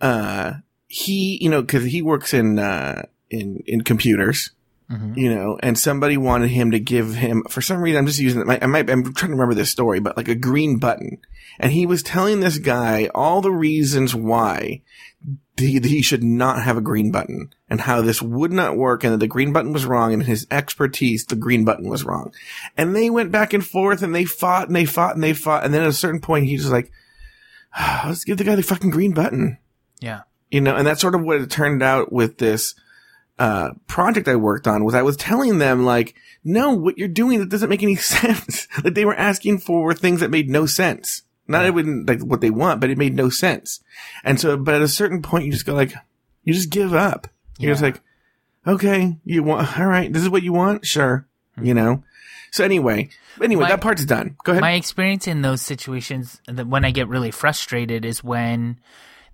uh, he, you know, cause he works in, uh, in, in computers hmm you know, and somebody wanted him to give him, for some reason, I'm just using it, I might, I'm trying to remember this story, but like a green button. And he was telling this guy all the reasons why he, he should not have a green button and how this would not work and that the green button was wrong and his expertise, the green button was wrong. And they went back and forth and they fought and they fought and they fought. And then at a certain point, he was like, "Ah, let's give the guy the fucking green button Yeah. you know, and that's sort of what it turned out with this uh, project I worked on was I was telling them like, no, what you're doing that doesn't make any sense. like they were asking for things that made no sense. Not even like what they want, but it made no sense. And so, but at a certain point, you just go like, you just give up. You're just like, okay, you want, all right, this is what you want, sure, you know. So anyway, anyway, My- that part's done. Go ahead. My experience in those situations, that when I get really frustrated, is when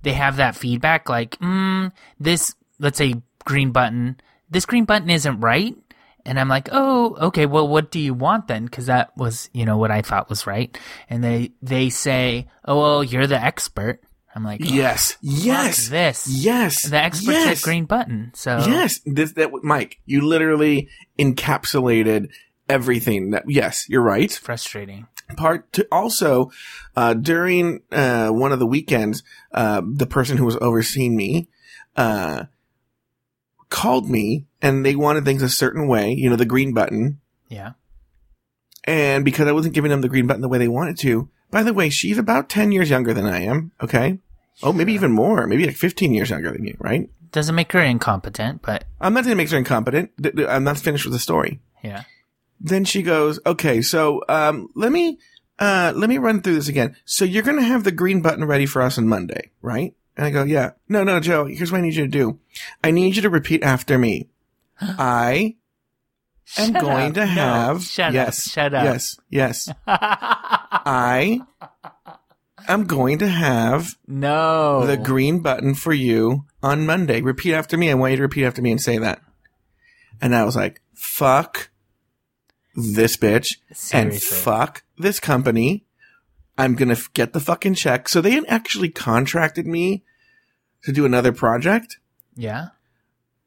they have that feedback, like, mm, this, let's say, green button, this green button isn't right. And I'm like, oh, okay, well, what do you want then? Because that was, you know, what I thought was right. And they, they say, oh, well, you're the expert. I'm like, yes, yes, this. yes, the expert yes. said green button. So Yes, this that Mike, you literally encapsulated everything. That yes, you're right. frustrating. Part to also uh, during uh, one of the weekends, uh, the person who was overseeing me uh, called me, and they wanted things a certain way. You know, the green button, Yeah. and because I wasn't giving them the green button the way they wanted to. By the way, she's about ten years younger than I am. Okay. Oh, maybe even more. Maybe like fifteen years younger than you, right? Doesn't make her incompetent, but I'm not saying it makes her incompetent. I'm not finished with the story. yeah. then she goes, okay, so, um, let me, uh, let me run through this again. So you're going to have the green button ready for us on Monday, right? And I go, yeah. No, no, Joe, here's what I need you to do. I need you to repeat after me. I am Shut going up. to No, have, shut up. yes, Shut up. yes, yes. I am going to have no. the green button for you on Monday. Repeat after me. I want you to repeat after me and say that. And I was like, fuck this bitch and fuck this company. I'm going to get the fucking check. So they had actually contracted me to do another project. Yeah.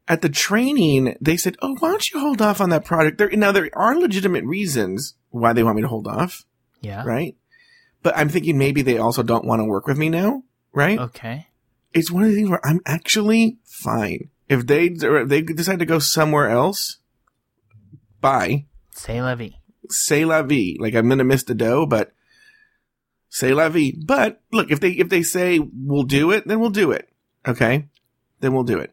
At the training, they said, Oh, why don't you hold off on that project? There, now there are legitimate reasons why they want me to hold off, Yeah. right? But I'm thinking maybe they also don't want to work with me now, right? Okay. it's one of the things where I'm actually fine. If they if they decide to go somewhere else, bye. Say la vie. Say la vie. Like I'm gonna miss the dough, but say la vie. But look, if they if they say we'll do it, then we'll do it. Okay, then we'll do it.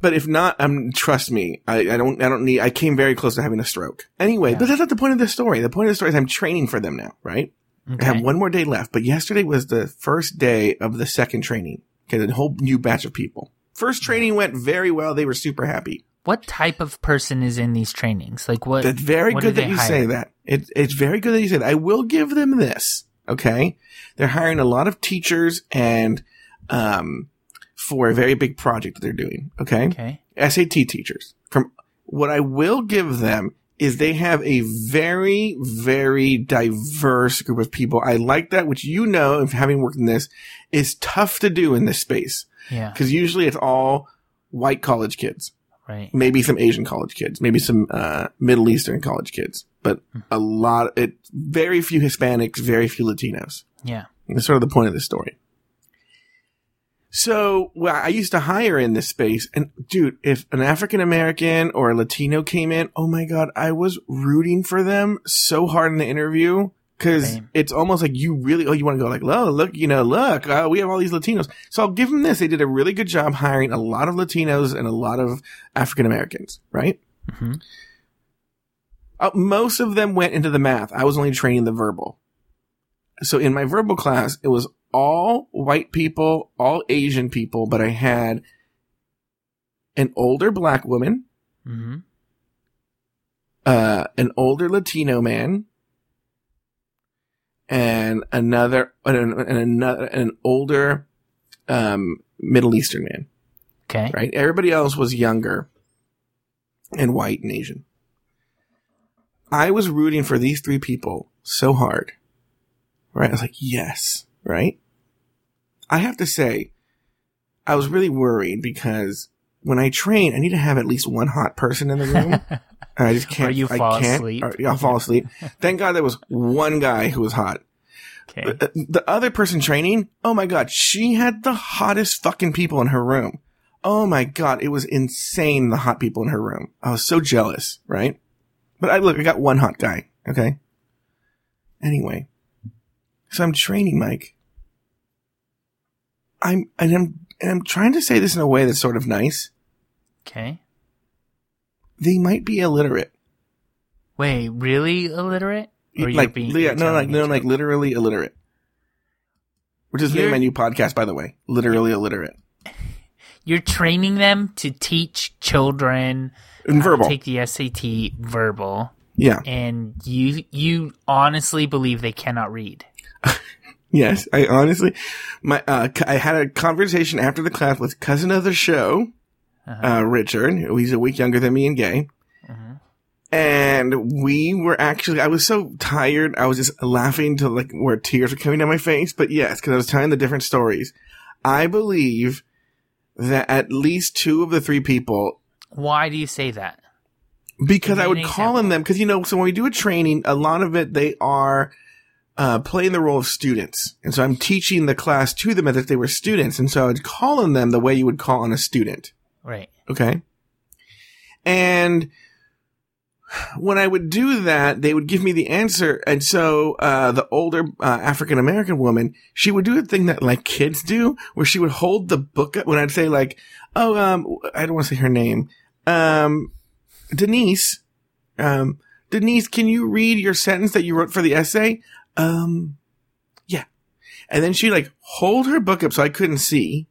But if not, um, trust me, I, I don't, I don't need, I came very close to having a stroke. Anyway, Yeah. but that's not the point of the story. The point of the story is I'm training for them now, right? I have one more day left, but yesterday was the first day of the second training. Okay, the whole new batch of people. First training went very well. They were super happy. What type of person is in these trainings? Like what? That's very what good that you hire? say that. It, it's very good that you say that. I will give them this. Okay, they're hiring a lot of teachers and um for a very big project that they're doing. Okay, Okay. SAT teachers. From what I will give them is they have a very, very diverse group of people. I like that, which you know, if having worked in this, is tough to do in this space. Yeah. Because usually it's all white college kids, Right. maybe some Asian college kids, maybe some uh, Middle Eastern college kids, but a lot, it very few Hispanics, very few Latinos. Yeah. That's sort of the point of the story. So, well, I used to hire in this space, and dude, if an African American or a Latino came in, oh my god, I was rooting for them so hard in the interview because Same. it's almost like you really, oh, you want to go like, oh, look, you know, look, uh, we have all these Latinos. So I'll give them this: they did a really good job hiring a lot of Latinos and a lot of African Americans, right? hmm Uh, most of them went into the math. I was only training the verbal. So in my verbal class, it was all white people, all Asian people, but I had an older black woman, hmm uh, an older Latino man, and another, and, and another, an older, um, Middle Eastern man. Okay. right? Everybody else was younger and white and Asian. I was rooting for these three people so hard, right? I was like, yes, right? I have to say, I was really worried because when I train, I need to have at least one hot person in the room. I just can't. Or you I fall can't, asleep. or- yeah, I'll fall asleep. Thank God there was one guy who was hot. Okay. Uh, the other person training, oh my god, she had the hottest fucking people in her room. Oh my god, it was insane the hot people in her room. I was so jealous, right? But I look, I got one hot guy, okay? Anyway. So I'm training Mike. I'm and I'm and I'm trying to say this in a way that's sort of nice. Okay. They might be illiterate. Wait, really illiterate? Or you're like being- yeah, you're no, like no, like literally illiterate. Which is the name of my new podcast, by the way. Literally illiterate. You're training them to teach children And to verbal. take the SAT verbal, Yeah. and you you honestly believe they cannot read. Yes, I honestly, my uh, I had a conversation after the class with cousin of the show, Uh-huh. uh, Richard. He's a week younger than me and gay, Mhm. and we were actually. I was so tired. I was just laughing to like where tears were coming down my face. But yes, because I was telling the different stories. I believe that at least two of the three people Why do you say that? because I would call example. on them because you know so when we do a training a lot of it they are uh, playing the role of students and so I'm teaching the class to them as if they were students and so I would call on them the way you would call on a student Right. okay and when I would do that they would give me the answer and so uh, the older uh, African American woman she would do a thing that like kids do where she would hold the book up when I'd say like oh um I don't want to say her name um Denise, um, Denise, can you read your sentence that you wrote for the essay? Um, yeah. And then she'd like hold her book up so I couldn't see.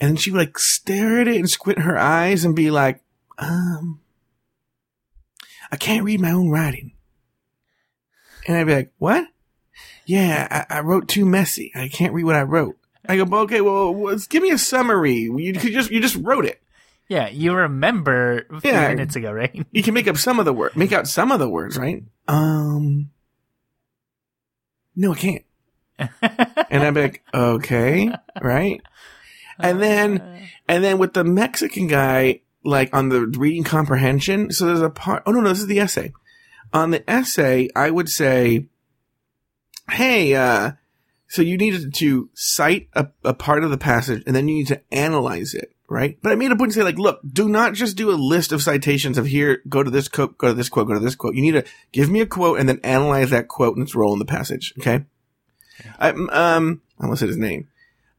And then she would like stare at it and squint her eyes and be like, um, I can't read my own writing. And I'd be like, what? Yeah, I, I wrote too messy. I can't read what I wrote. I go, okay, well, give me a summary. You just, you just wrote it. Yeah, you remember a few Yeah. minutes ago, right? You can make up some of the word, make out some of the words, right? Um, no, I can't. And I'd be like, okay, right? And then, and then with the Mexican guy, like on the reading comprehension, so there's a part, oh no, no, this is the essay. On the essay, I would say, hey, uh, so you needed to cite a, a part of the passage and then you need to analyze it, right? But I made a point to say like, look, do not just do a list of citations of here, go to this quote, go to this quote, go to this quote. You need to give me a quote and then analyze that quote and its role in the passage, okay? I, um, I almost said his name.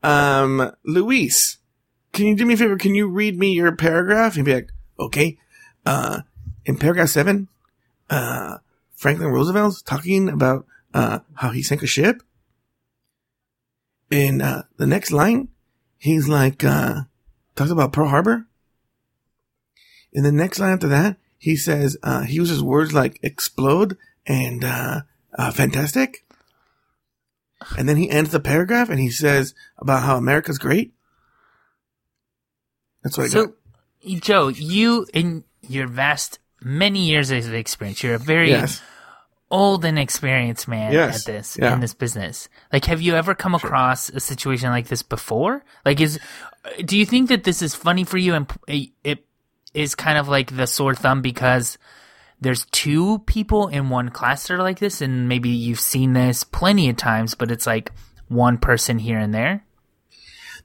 Um, Luis, can you do me a favor? Can you read me your paragraph? He'd be like, okay. Uh, in paragraph seven, uh, Franklin Roosevelt's talking about, uh, how he sank a ship. In, uh, the next line, he's like, uh, talks about Pearl Harbor. In the next line after that, he says, uh, he uses words like explode and, uh, uh, fantastic. And then he ends the paragraph and he says about how America's great. That's what I So, got. Joe, you in your vast many years of experience, you're a very Yes. old and experienced man Yes. at this Yeah. in this business. Like, have you ever come across a situation like this before? Like, is do you think that this is funny for you and it is kind of like the sore thumb because there's two people in one class that are like this, and maybe you've seen this plenty of times, but it's like one person here and there.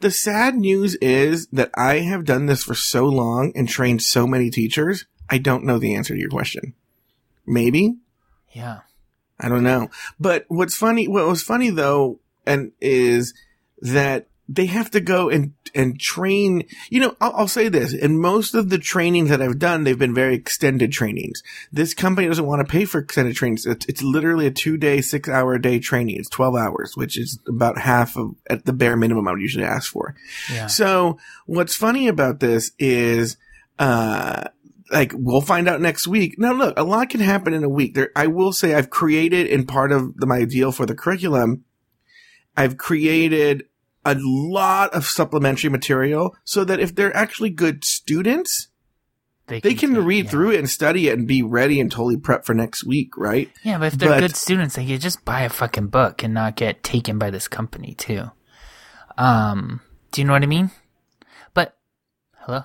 The sad news is that I have done this for so long and trained so many teachers. I don't know the answer to your question. Maybe. Yeah. I don't know. But what's funny, what was funny though, and is that they have to go and, and train, you know, I'll, I'll say this, in most of the trainings that I've done, they've been very extended trainings. This company doesn't want to pay for extended trainings. It's, it's literally a two day, six hour a day training. It's 12 hours, which is about half of, at the bare minimum I would usually ask for. Yeah. So what's funny about this is, uh, like we'll find out next week. Now, look, a lot can happen in a week. There, I will say, I've created in part of the, my deal for the curriculum. I've created a lot of supplementary material so that if they're actually good students, they can take- read yeah. through it and study it and be ready and totally prep for next week, right? Yeah, but if they're But- good students, they could just buy a fucking book and not get taken by this company too. Um, do you know what I mean? But hello.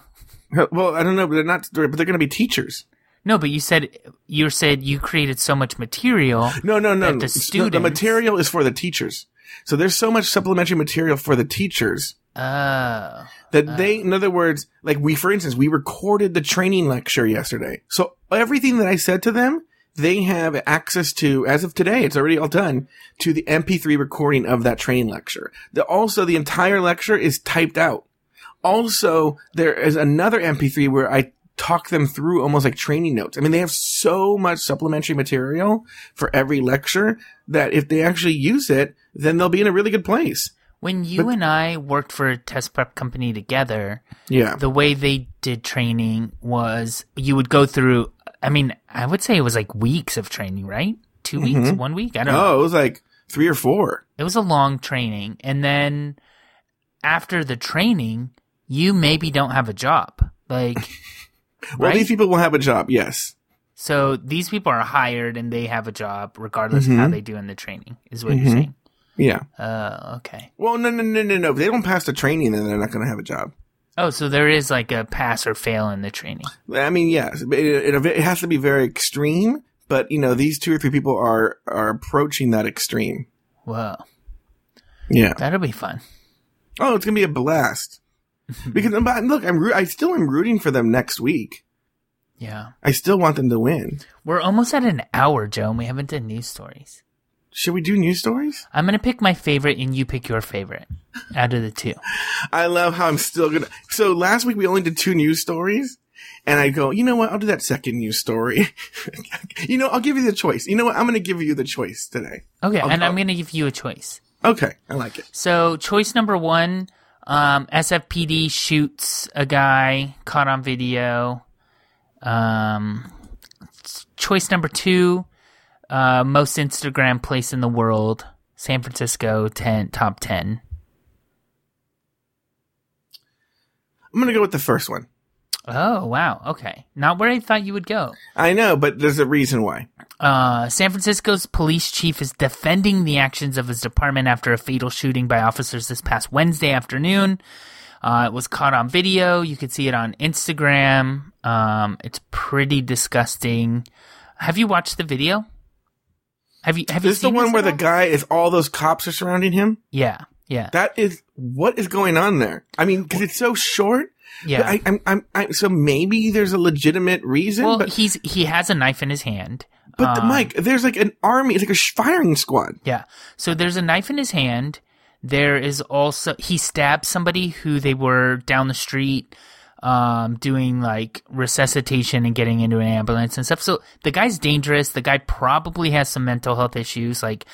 Well, I don't know, but they're not, but they're going to be teachers. No, but you said you said you created so much material. No, no, no. The no, the material is for the teachers. So there's so much supplementary material for the teachers Oh, that they, oh. in other words, like we, for instance, we recorded the training lecture yesterday. So everything that I said to them, they have access to, as of today, it's already all done, to the MP3 recording of that training lecture. The, also, the entire lecture is typed out. Also, there is another MP3 where I talk them through almost like training notes. I mean, they have so much supplementary material for every lecture that if they actually use it, then they'll be in a really good place. when you and I worked for a test prep company together, Yeah. the way they did training was you would go through. I mean, I would say it was like weeks of training, right? 2 mm-hmm. weeks, one week. I don't know. Oh, it was like three or four. It was a long training. And then after the training, you maybe don't have a job. Like, Well, right? these people will have a job. Yes. so these people are hired and they have a job regardless of Mm-hmm. how they do in the training, is what you're saying. Yeah. Uh, okay. Well, no, no, no, no, no. If they don't pass the training, then they're not going to have a job. Oh, so there is like a pass or fail in the training. I mean, yes, it, it, it has to be very extreme. But you know, these two or three people are are approaching that extreme. Whoa. Yeah. That'll be fun. Oh, it's gonna be a blast. because but look, I'm I still am rooting for them next week. Yeah. I still want them to win. We're almost at an hour, Joe, and we haven't done news stories. Should we do news stories? I'm gonna pick my favorite and you pick your favorite out of the two. I love how I'm still gonna. So last week we only did two news stories, and I go, you know what? I'll do that second news story. you know, I'll give you the choice. You know what? I'm going to give you the choice today. Okay, I'll- and I'm I'll- going to give you a choice. Okay, I like it. So, choice number one um, SFPD shoots a guy caught on video. Um, choice number two uh, most Instagram place in the world San Francisco 10, top 10. I'm going to go with the first one. Oh, wow. Okay. Not where I thought you would go. I know, but there's a reason why. Uh, San Francisco's police chief is defending the actions of his department after a fatal shooting by officers this past Wednesday afternoon. Uh, it was caught on video. You could see it on Instagram. Um, it's pretty disgusting. Have you watched the video? Have you? Have you This is the one where the guy is all those cops are surrounding him. Yeah, yeah, That is what is going on there. I mean, because it's so short. Yeah. I, I'm, I'm, I, so maybe there's a legitimate reason. well, but he's he has a knife in his hand. but the, Um, Mike, there's like an army. It's like a firing squad. Yeah. So there's a knife in his hand. There is also he stabbed somebody who they were down the street um doing like resuscitation and getting into an ambulance and stuff. So the guy's dangerous. The guy probably has some mental health issues. Like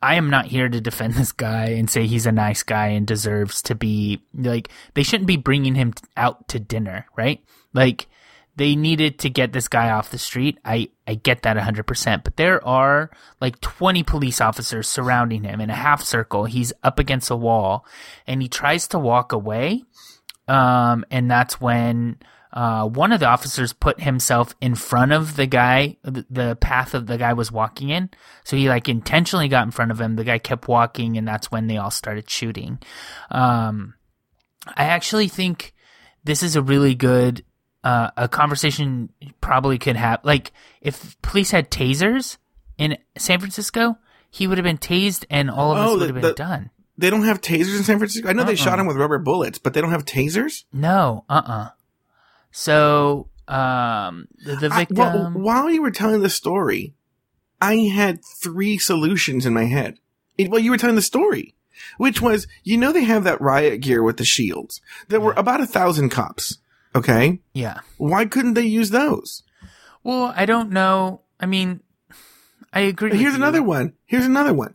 I am not here to defend this guy and say he's a nice guy and deserves to be like they shouldn't be bringing him out to dinner, right? Like they needed to get this guy off the street. I, I get that 100%. But there are like 20 police officers surrounding him in a half circle. He's up against a wall and he tries to walk away. Um, and that's when uh, one of the officers put himself in front of the guy, the, path of the guy was walking in. So he like intentionally got in front of him. The guy kept walking, and that's when they all started shooting. Um, I actually think this is a really good uh, a conversation probably could have like if police had tasers in San Francisco, he would have been tased and all of Oh, this would the- have been the- done. They don't have tasers in San Francisco. I know they Uh-uh. shot him with rubber bullets, but they don't have tasers. No, uh uh So um the, the I- victim well, while you were telling the story, I had three solutions in my head. It, well, you were telling the story, which was, you know, they have that riot gear with the shields. There were about a thousand cops. Okay. Yeah. Why couldn't they use those? Well, I don't know. I mean I agree. Here's another one. Here's another one.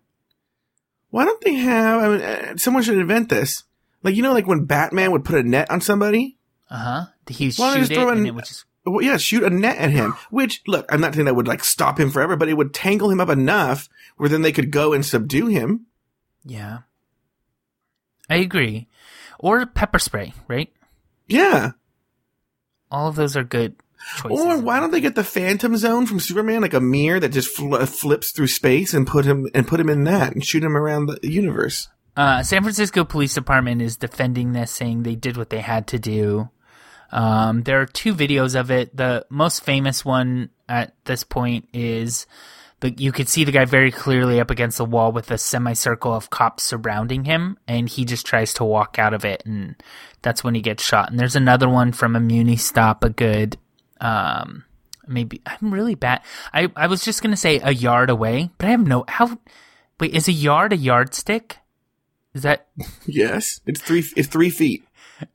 Why don't they have, I mean, uh, someone should invent this. Like, you know, like when Batman would put a net on somebody? Uh-huh. He would Why don't shoot it and it just Well, yeah, shoot a net at him. Which, look, I'm not saying that would like stop him forever, but it would tangle him up enough where then they could go and subdue him. Yeah. I agree. Or pepper spray, right? Yeah. All of those are good choices. Or why don't they get the Phantom Zone from Superman, like a mirror that just fl- flips through space and put him and put him in that and shoot him around the universe? Uh, San Francisco Police Department is defending this, saying they did what they had to do. Um, there are two videos of it. The most famous one at this point is the you could see the guy very clearly up against the wall with a semicircle of cops surrounding him, and he just tries to walk out of it, and that's when he gets shot. And there's another one from a Muni stop, a good, um, maybe I'm really bad. I I was just gonna say a yard away, but I have no how. Wait, is a yard a yardstick? Is that Yes, it's three. It's three feet.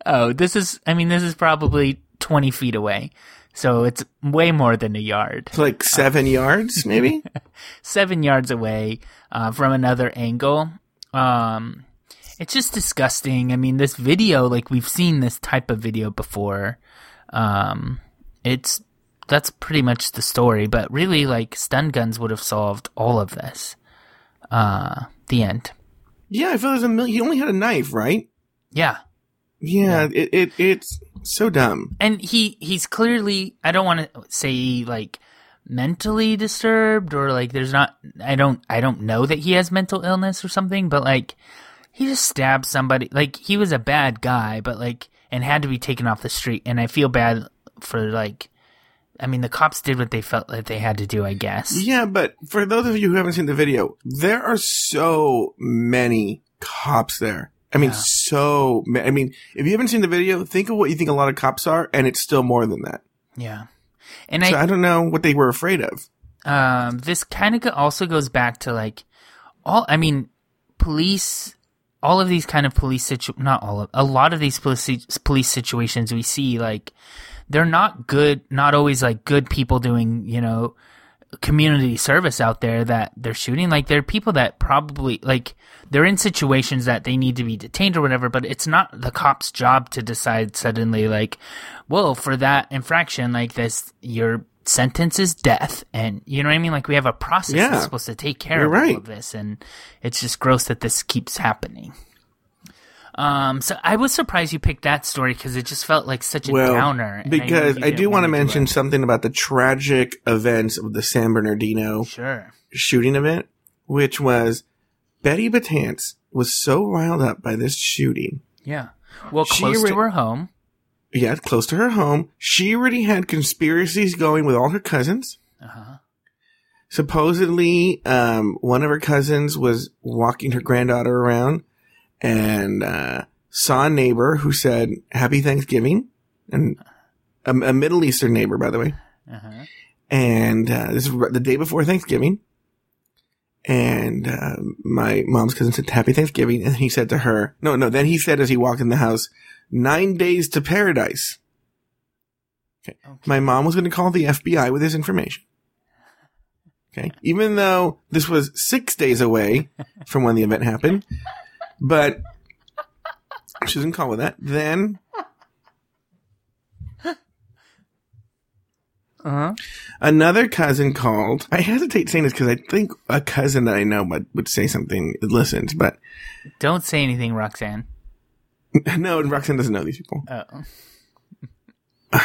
Oh, this is, I mean, this is probably 20 feet away. So it's way more than a yard. It's like seven yards, maybe. Seven yards away uh, from another angle. Um, it's just disgusting. I mean, this video, like, we've seen this type of video before. Um, it's, that's pretty much the story. But really, like, stun guns would have solved all of this. Uh, the end. Yeah, I feel there's a million. He only had a knife, right? Yeah. Yeah, It, it it's so dumb. and he he's clearly i don't want to say like mentally disturbed or like there's not i don't i don't know that he has mental illness or something but like he just stabbed somebody like he was a bad guy but like and had to be taken off the street and i feel bad for like i mean the cops did what they felt that they had to do i guess Yeah, but for those of you who haven't seen the video, there are so many cops there. I mean, Yeah. so ma- I mean, if you haven't seen the video, think of what you think a lot of cops are, and it's still more than that. yeah and So i I don't know what they were afraid of. um, this kind of also goes back to like all i mean police all of these kind of police situ not all of a lot of these police police situations we see like they're not good, not always like good people doing, you know, community service out there that they're shooting. Like they're people that probably like they're in situations that they need to be detained or whatever, but it's not the cop's job to decide suddenly like, well, for that infraction like this, your sentence is death. And you know what I mean? Like we have a process Yeah. that's supposed to take care of all right. of this. And it's just gross that this keeps happening. Um, so I was surprised you picked that story because it just felt like such a Well, downer. because knew I, do want to mention it. something about the tragic events of the San Bernardino Sure. shooting event, which was Betty Batance was so riled up by this shooting. Yeah. Well, She close re- to her home. Yeah, close to her home. She already had conspiracies going with all her cousins. Uh-huh. Supposedly, um, one of her cousins was walking her granddaughter around and uh, saw a neighbor who said "Happy Thanksgiving," and a, a Middle Eastern neighbor, by the way. Uh-huh. And uh, this is the day before Thanksgiving. And uh, my mom's cousin said "Happy Thanksgiving," and he said to her, "No, no." Then he said as he walked in the house, nine days to paradise." Okay. My mom was going to call the FBI with this information. Okay. Even though this was six days away from when the event happened, but she doesn't call with that. Then Uh-huh. another cousin called. I hesitate saying this because I think a cousin that I know would, would say something, listens, but Don't say anything, Roxanne. no, Roxanne doesn't know these people. Oh.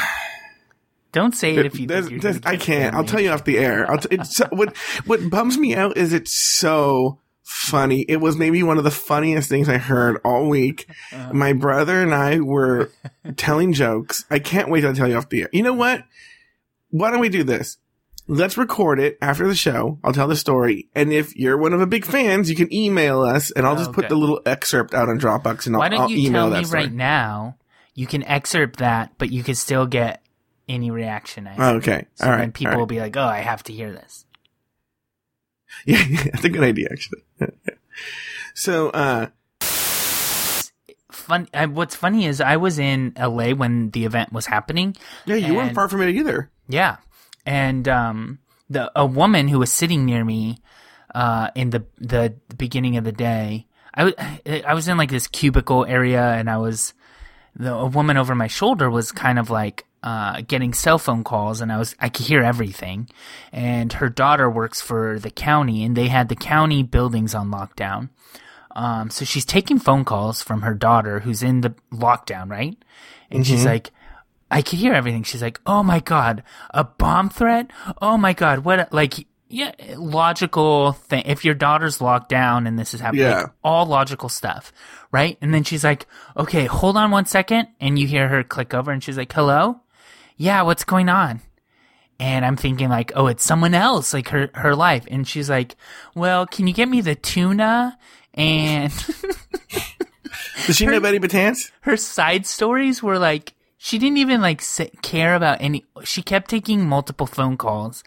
Don't say it if you There's- think you're there's- gonna I get can't. I'll tell you off the air. I'll t- it's so, what what bums me out is it's so funny. It was maybe one of the funniest things I heard all week. Uh-huh. My brother and I were telling jokes. I can't wait to tell you off the air. You know what? Why don't we do this? Let's record it after the show. I'll tell the story, and if you're one of the big fans, you can email us, and I'll just put the little excerpt out on Dropbox, and I'll, Why don't I'll you email tell that me story. right now? You can excerpt that, but you can still get any reaction. I. Okay, So all then people all will be like, "Oh, I have to hear this." Yeah, that's a good idea, actually. so, uh, Fun. Uh, what's funny is I was in LA when the event was happening. yeah, you weren't far from it either. Yeah, and um, the a woman who was sitting near me uh, in the the beginning of the day. I wa- I was in like this cubicle area, and I was the a woman over my shoulder was kind of like uh, getting cell phone calls, and I was I could hear everything. And her daughter works for the county, and they had the county buildings on lockdown. Um, so she's taking phone calls from her daughter who's in the lockdown, right? And she's like, I could hear everything. She's like, "Oh my god, a bomb threat! Oh my god, what? A, like, yeah, logical thing. If your daughter's locked down and this is happening, Yeah. like, all logical stuff, right?" And then she's like, "Okay, hold on one second. And you hear her click over, and she's like, "Hello, yeah, what's going on?" And I'm thinking like, "Oh, it's someone else, like her her life." And she's like, "Well, can you get me the tuna?" And Does she know Betty Batance? her side stories were like she didn't even like s- care about any she kept taking multiple phone calls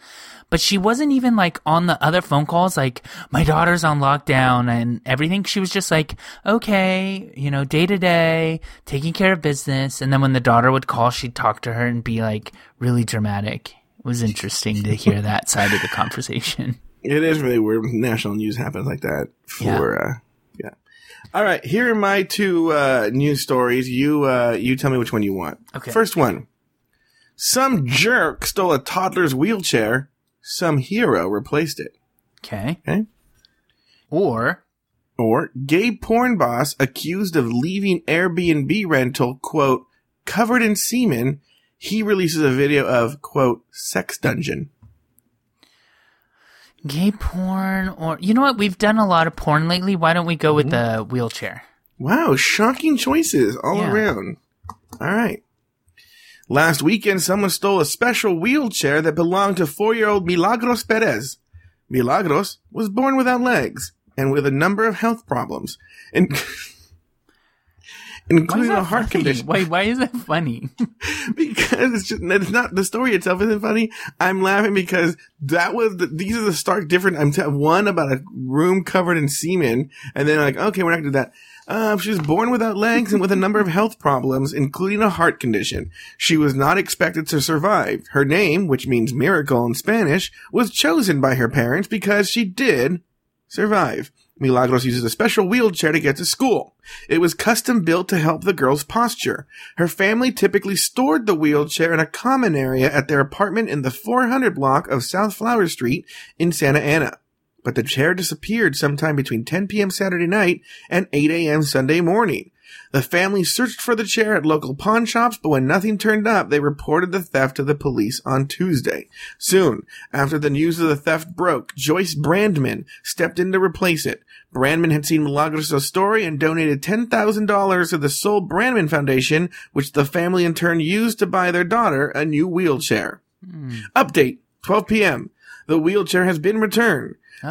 but she wasn't even like on the other phone calls like my daughter's on lockdown and everything she was just like okay you know day to day taking care of business and then when the daughter would call she'd talk to her and be like really dramatic it was interesting to hear that side of the conversation It is really weird national news happens like that. For Yeah. uh. All right, here are my two uh, news stories. You uh, you tell me which one you want. Okay. First one: Some jerk stole a toddler's wheelchair. Some hero replaced it. okay Okay. or Or gay porn boss accused of leaving Airbnb rental quote covered in semen. He releases a video of quote sex dungeon. Gay porn, or you know what? We've done a lot of porn lately. Why don't we go with mm-hmm. the wheelchair? Wow, shocking choices all Yeah. around. All right. Last weekend, someone stole a special wheelchair that belonged to four year old Milagros Perez. Milagros was born without legs and with a number of health problems. And including a heart funny? condition. Wait, why is that funny? because it's just it's not the story itself isn't funny. I'm laughing because that was the, these are the stark different. I'm t- one about a room covered in semen, and then like okay, we're not gonna do that. Uh, she was born without legs and with a number of health problems, including a heart condition. She was not expected to survive. Her name, which means miracle in Spanish, was chosen by her parents because she did survive. Milagros uses a special wheelchair to get to school. It was custom built to help the girl's posture. Her family typically stored the wheelchair in a common area at their apartment in the 400 block of South Flower Street in Santa Ana. But the chair disappeared sometime between 10 p.m. Saturday night and 8 a.m. Sunday morning. The family searched for the chair at local pawn shops, but when nothing turned up, they reported the theft to the police on Tuesday. Soon, after the news of the theft broke, Joyce Brandman stepped in to replace it. Brandman had seen Milagros' story and donated $10,000 to the Saul Brandman Foundation, which the family in turn used to buy their daughter a new wheelchair. Update, 12 p.m. The wheelchair has been returned. Oh,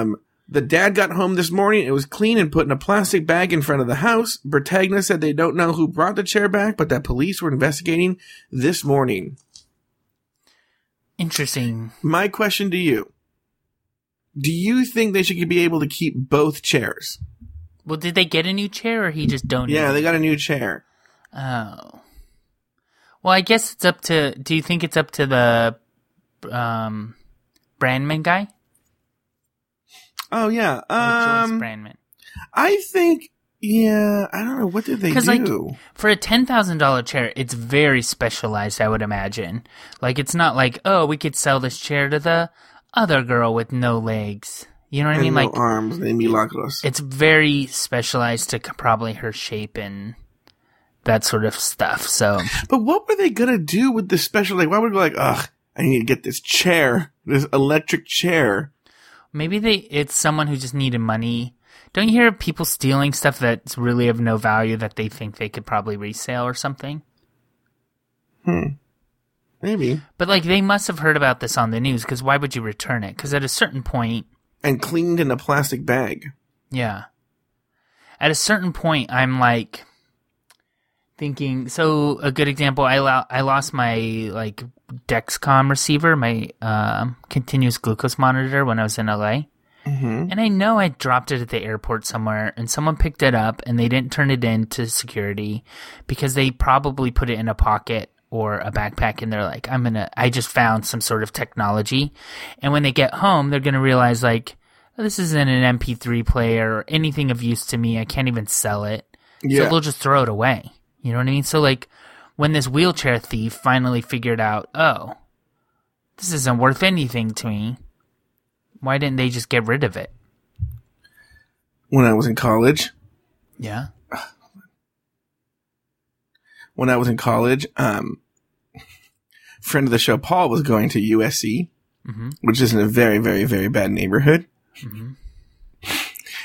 Um, the dad got home this morning. It was clean and put in a plastic bag in front of the house. Bertagna said they don't know who brought the chair back, but that police were investigating this morning. interesting. My question to you. Do you think they should be able to keep both chairs? Well, did they get a new chair or he just donated? Yeah, they got a new chair. Oh. Well, I guess it's up to. Do you think it's up to the um, Brandman guy? Oh yeah. Or Joyce Um, Brandman? I think yeah. I don't know what did they do. like, For a ten thousand dollar chair, it's very specialized. I would imagine. Like, it's not like, oh, we could sell this chair to the other girl with no legs. You know what I mean? no Like, arms, they milagros. it's very specialized to probably her shape and that sort of stuff. So, But what were they gonna do with the special? Like, why would we go like, ugh, I need to get this chair, this electric chair. Maybe they it's someone who just needed money. Don't you hear of people stealing stuff that's really of no value that they think they could probably resell or something? Hmm. Maybe. But like they must have heard about this on the news because why would you return it? Because at a certain point, And cleaned in a plastic bag. yeah, at a certain point, I'm like thinking. So a good example, I lo- I lost my like Dexcom receiver, my um, continuous glucose monitor when I was in LA. Mm-hmm. And I know I dropped it at the airport somewhere and someone picked it up and they didn't turn it in to security because they probably put it in a pocket or a backpack and they're like, I'm gonna, I just found some sort of technology. And when they get home, they're gonna realize like, oh, this isn't an MP3 player or anything of use to me. I can't even sell it. Yeah. So they'll just throw it away. You know what I mean? So like, when this wheelchair thief finally figured out, oh, this isn't worth anything to me. Why didn't they just get rid of it? When I was in college, Yeah. when I was in college, um, friend of the show, Paul, was going to USC, Mhm. which is in a very, very, very bad neighborhood. Mhm.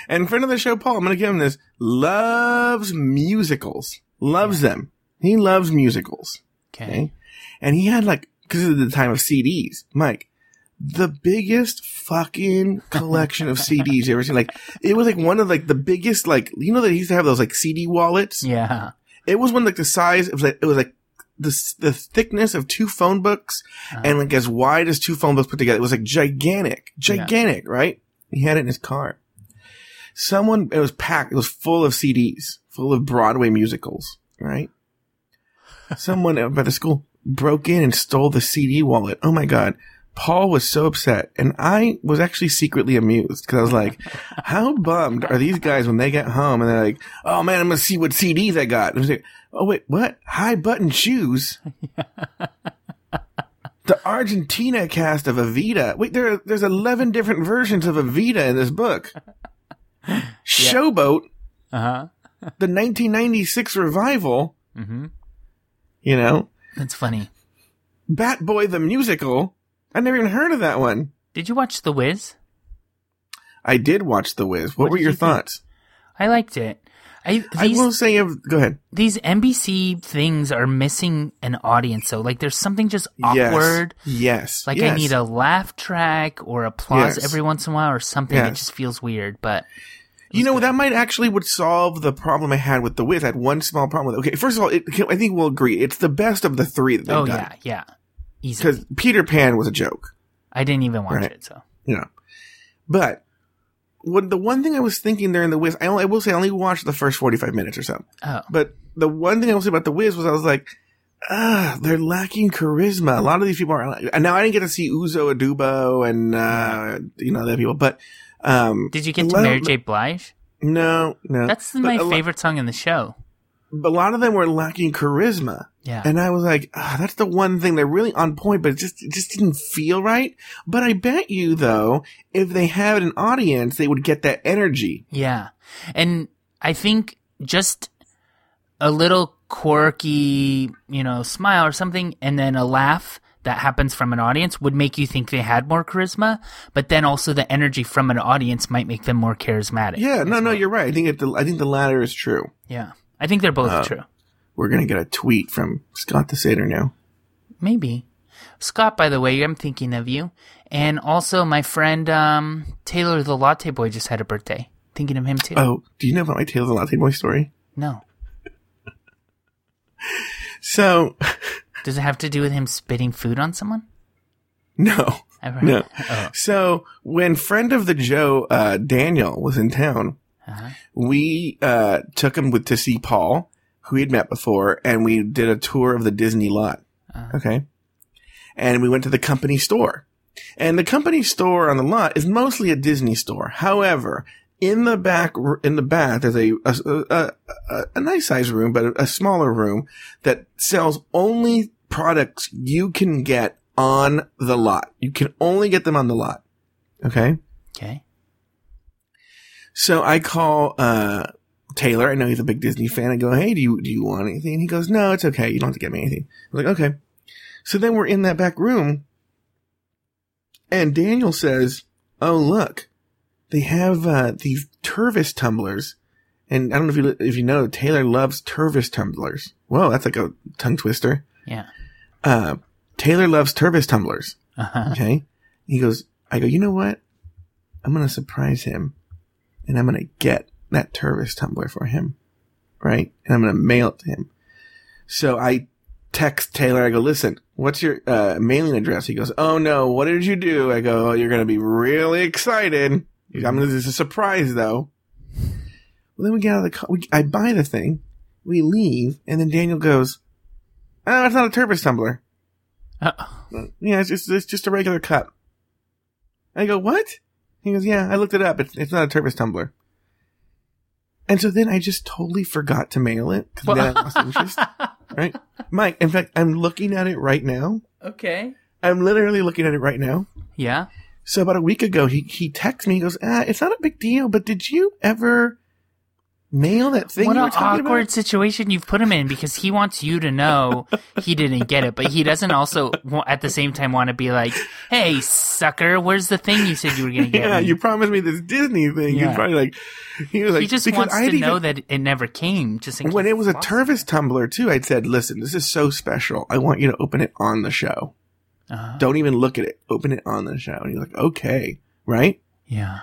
And friend of the show, Paul, I'm going to give him this, loves musicals. Loves them. He loves musicals. Okay. Okay. And he had like, cause of the time of CDs, Mike, the biggest fucking collection of CDs you ever seen. Like, it was like one of like the biggest, like, you know, that he used to have those like CD wallets. Yeah. It was one like the size, it was like, it was like the, the thickness of two phone books uh-huh. and like as wide as two phone books put together. It was like gigantic, gigantic, right? He had it in his car. Someone, it was packed, it was full of CDs, full of Broadway musicals, right? Someone at the school broke in and stole the CD wallet. Oh my God. Paul was so upset and I was actually secretly amused because I was like, how bummed are these guys when they get home and they're like, oh man, I'm going to see what CDs I got. And I was like, oh wait, what? High button shoes? the Argentina cast of Evita. Wait, there are, there's 11 different versions of Evita in this book. Showboat, Uh huh. the 1996 revival, Mm-hmm. You know, That's funny. Bat Boy the musical. I never even heard of that one. Did you watch The Wiz? I did watch The Wiz. What, What were your you think? thoughts? I liked it. I I will say, go ahead. these NBC things are missing an audience. though. like there's something just awkward. Yes. Yes. Like yes. I need a laugh track or applause Yes. every once in a while or something that Yes. just feels weird. But You know, that might actually would solve the problem I had with the Wiz. I had one small problem with it. Okay, first of all, it, I think we'll agree it's the best of the three that they've Oh done. yeah, yeah. Easy. Because Peter Pan was a joke, I didn't even watch Right. it, so yeah. But what the one thing I was thinking during the Wiz, I, only, I will say I only watched the first forty five minutes or so. oh But the one thing I will say about the Wiz was I was like, ah, they're lacking charisma. A lot of these people are. And now I didn't get to see Uzo Aduba and uh, you know the people, but um, did you get to Mary J. Blige? No, no. That's But my lo- favorite song in the show. but a lot of them were lacking charisma. Yeah. And I was like, ah, that's the one thing they're really on point, but it just it just didn't feel right. But I bet you though, if they had an audience, they would get that energy. Yeah. And I think just a little quirky, you know, smile or something, and then a laugh that happens from an audience would make you think they had more charisma, but then also the energy from an audience might make them more charismatic. Yeah, no, as no, you're right. I think it, the I think the latter is true. Yeah. I think they're both Uh, true. We're gonna get a tweet from Scott the Satyr now. Maybe. Scott, by the way, I'm thinking of you. And also my friend um, Taylor the Latte Boy just had a birthday. Thinking of him too. Oh, do you know about my Taylor the Latte Boy story? No. So, Does it have to do with him spitting food on someone? no, no. Oh. So when friend of the Joe, uh, Daniel was in town, Uh-huh. we, uh, took him with, to see Paul, who he had met before, and we did a tour of the Disney lot. Uh-huh. Okay. And we went to the company store. And the company store on the lot is mostly a Disney store. However, in the back, in the back, there's a, a, a, a, a nice size room, but a, a smaller room that sells only products you can get on the lot. You can only get them on the lot. Okay. Okay. So I call, uh, Taylor. I know he's a big Disney fan. I go, Hey, do you, do you want anything? And he goes, No, it's okay. You don't have to get me anything. I'm like, okay. So then we're in that back room and Daniel says, Oh, look, they have, uh, these Tervis tumblers. And I don't know if you, if you know, Taylor loves Tervis tumblers. Whoa, that's like a tongue twister. Yeah. Uh, Taylor loves Tervis tumblers. Uh-huh. Okay. He goes, I go, you know what? I'm going to surprise him and I'm going to get that Tervis tumbler for him. Right. And I'm going to mail it to him. So I text Taylor. I go, listen, what's your uh, mailing address? He goes, oh no, what did you do? I go, oh, you're going to be really excited. I'm this is a surprise though. Well, then we get out of the car. We, I buy the thing. We leave. And then Daniel goes, oh, it's not a Tervis tumbler. Uh, Yeah, it's just, it's just a regular cup. I go, what? He goes, yeah, I looked it up. It's, it's not a Tervis tumbler. And so then I just totally forgot to mail it because then I lost interest. Right? Mike, in fact, I'm looking at it right now. okay. I'm literally looking at it right now. Yeah. So about a week ago, he, he texted me. He goes, ah, it's not a big deal, but did you ever mail that thing what an awkward about? situation you've put him in because he wants you to know he didn't get it, but he doesn't also at the same time want to be like, "Hey, sucker, where's the thing you said you were going to get?" Yeah, me?" you promised me this Disney thing. Yeah. He's probably like, he was like, he just wants I to had know even- that it never came. Just when it was a lost. Tumbler too, I'd said, listen, this is so special. I want you to open it on the show. Uh-huh. Don't even look at it. Open it on the show. And you're like, okay, right? Yeah.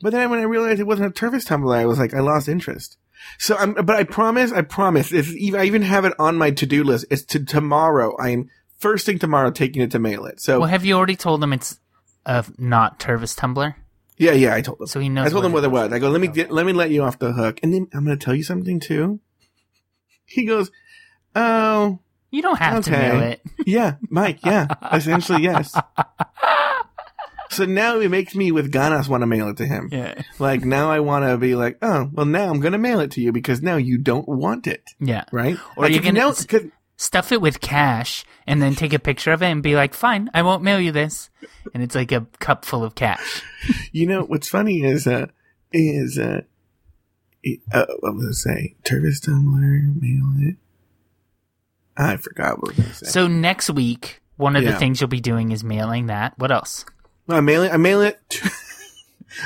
But then when I realized it wasn't a Tervis tumbler, I was like, I lost interest. So I'm, but I promise, I promise, it's, even- I even have it on my to-do list. It's to tomorrow. I'm first thing tomorrow taking it to mail it. So Well, have you already told them it's a not Tervis tumbler? yeah, yeah, I told him. So he knows. I told him what it was. I go, let me get, let me let you off the hook. And then I'm going to tell you something too. He goes, oh, You don't have to Okay. mail it. Yeah, Mike. Yeah, essentially yes. So now it makes me with Ganas want to mail it to him. Yeah. Like now I want to be like, oh, well now I'm gonna mail it to you because now you don't want it, Yeah. right? Or like you can gonna- Stuff it with cash and then take a picture of it and be like, "Fine, I won't mail you this." And it's like a cup full of cash. you know what's funny is uh is uh, it- uh what was I gonna say? Tervis tumbler, mail it. I forgot what was gonna. So next week, one of the things you'll be doing is mailing that. What else? I mail it. I mail it. To,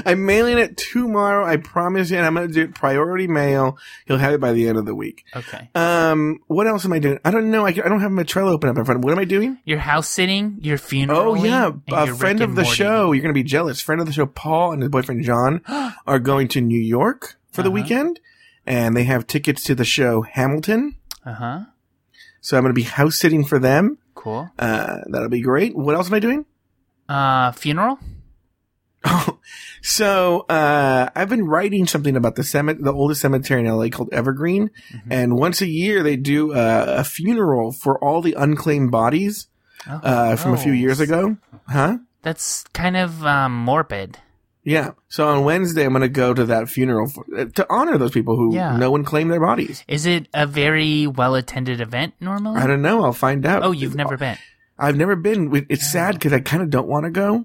I'm mailing it tomorrow. I promise you. And I'm going to do it priority mail. He'll have it by the end of the week. Okay. Um, what else am I doing? I don't know. I, I don't have my Trello open up in front. of me. What am I doing? Your house sitting, your funeral. Oh yeah, a friend of the Morty. show. You're going to be jealous. Friend of the show, Paul and his boyfriend John are going to New York for the Uh-huh. weekend, and they have tickets to the show Hamilton. Uh huh. So I'm going to be house sitting for them. Cool. Uh, that'll be great. What else am I doing? Uh, funeral. Oh, so uh, I've been writing something about the cemetery, the oldest cemetery in LA called Evergreen, Mm-hmm. and once a year they do uh, a funeral for all the unclaimed bodies Oh, uh, from a few years ago. Huh? That's kind of um, morbid. Yeah. So on Wednesday, I'm going to go to that funeral for, uh, to honor those people who Yeah. no one claimed their bodies. Is it a very well attended event normally? I don't know. I'll find out. Oh, you've never been. I've never been. It's sad because I kind of don't want to go,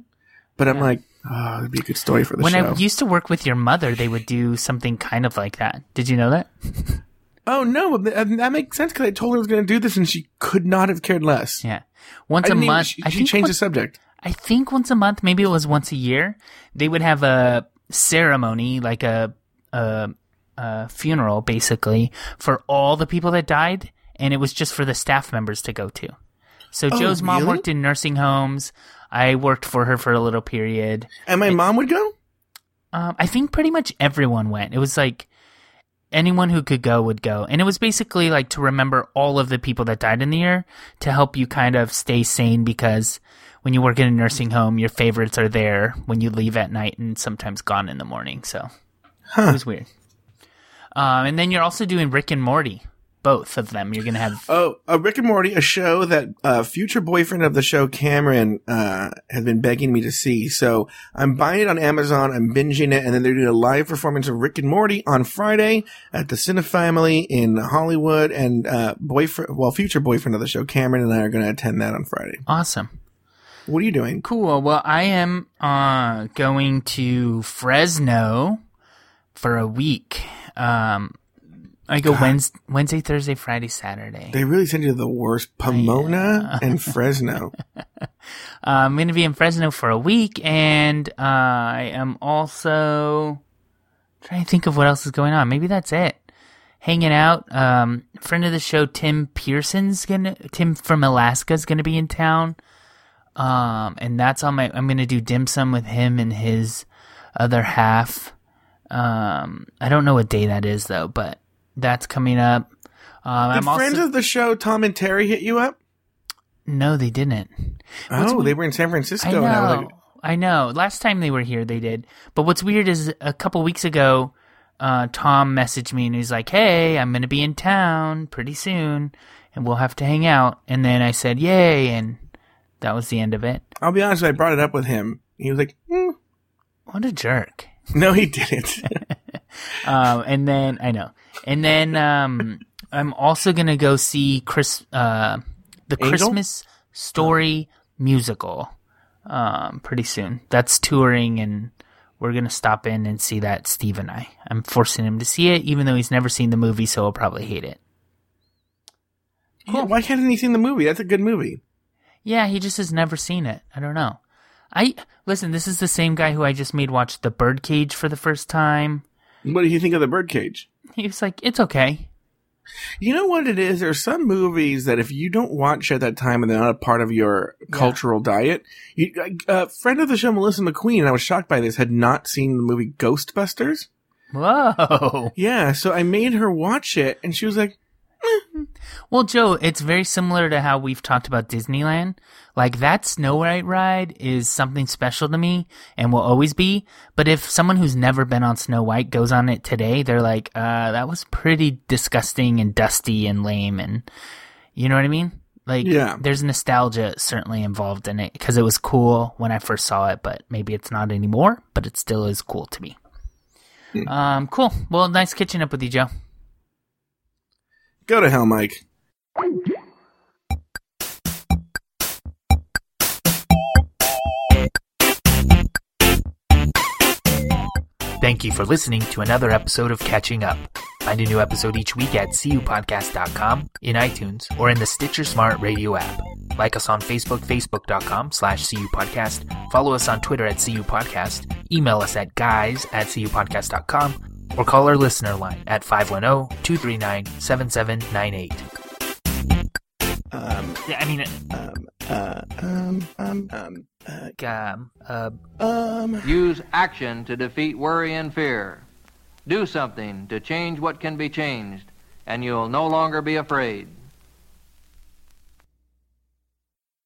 but I'm like, oh, it'd be a good story for the When show. I used to work with your mother, they would do something kind of like that. Did you know that? oh no, but th- that makes sense because I told her I was going to do this and she could not have cared less. Yeah. Once I a didn't even- month. she, I she think changed once- the subject. I think once a month, maybe it was once a year, they would have a ceremony, like a, a, a funeral, basically, for all the people that died, and it was just for the staff members to go to. So Oh, Joe's mom really? worked in nursing homes. I worked for her for a little period. And my mom would go. Um, I think pretty much everyone went. It was like anyone who could go would go. And it was basically like to remember all of the people that died in the year to help you kind of stay sane because when you work in a nursing home, your favorites are there when you leave at night and sometimes gone in the morning. So it was weird. Um, and then you're also doing Rick and Morty. Both of them. You're going to have. Oh, uh, Rick and Morty, a show that uh, future boyfriend of the show, Cameron, uh, has been begging me to see. So I'm buying it on Amazon. I'm binging it, and then they're doing a live performance of Rick and Morty on Friday at the Cinefamily in Hollywood. And uh, boyfriend, well, future boyfriend of the show, Cameron, and I are going to attend that on Friday. Awesome. What are you doing? Cool. Well, I am uh, going to Fresno for a week. Um, I go Wednesday, Wednesday, Thursday, Friday, Saturday. They really send you to the worst Pomona and Fresno. Uh, I'm going to be in Fresno for a week, and uh, I am also trying to think of what else is going on. Maybe that's it. Hanging out. Um, friend of the show, Tim Pearson's gonna. Tim from Alaska is gonna be in town. Um, and that's on my. I'm gonna do dim sum with him and his other half. Um, I don't know what day that is though, but that's coming up. Um, Did I'm friends also of the show, Tom and Terry, hit you up? no, they didn't. What's Oh, weird- they were in San Francisco. I and I was know. like, I know. Last time they were here, they did. But what's weird is a couple weeks ago, uh, Tom messaged me and he's like, "Hey, I'm gonna be in town pretty soon, and we'll have to hang out." And then I said, "Yay!" and that was the end of it. I'll be honest, I brought it up with him. He was like, "Hmm." What a jerk. no, he didn't. um, and then I know. And then um, I'm also gonna go see Chris, uh, the Angel? Christmas Story musical, um, pretty soon. That's touring, and we're gonna stop in and see that. Steve and I. I'm forcing him to see it, even though he's never seen the movie, so he'll probably hate it. Yeah, Why hadn't he seen the movie? That's a good movie. Yeah, he just has never seen it. I don't know. I listen. This is the same guy who I just made watch The Birdcage for the first time. What did you think of the Birdcage? He was like, "It's okay." You know what it is? There's some movies that if you don't watch at that time and they're not a part of your cultural diet, you, uh, friend of the show, Melissa McQueen, I was shocked by this, had not seen the movie Ghostbusters. Whoa. Yeah, so I made her watch it, and she was like, Well, Joe, it's very similar to how we've talked about Disneyland. Like that Snow White ride is something special to me and will always be. But if someone who's never been on Snow White goes on it today, they're like, uh, that was pretty disgusting and dusty and lame and you know what I mean? Like, Yeah. there's nostalgia certainly involved in it because it was cool when I first saw it, but maybe it's not anymore, but it still is cool to me. Um, cool. Well, nice catching up with you, Joe. "Go to hell, Mike." Thank you for listening to another episode of Catching Up. Find a new episode each week at cupodcast.com, in iTunes, or in the Stitcher Smart Radio app. Like us on Facebook, facebook.com slash CU Podcast. Follow us on Twitter at CU Podcast. Email us at guys at cupodcast.com or call our listener line at 510-239-7798. Um, Yeah, I mean, um, uh, um, um, um, uh, um, uh, um. Use action to defeat worry and fear. Do something to change what can be changed, and you'll no longer be afraid.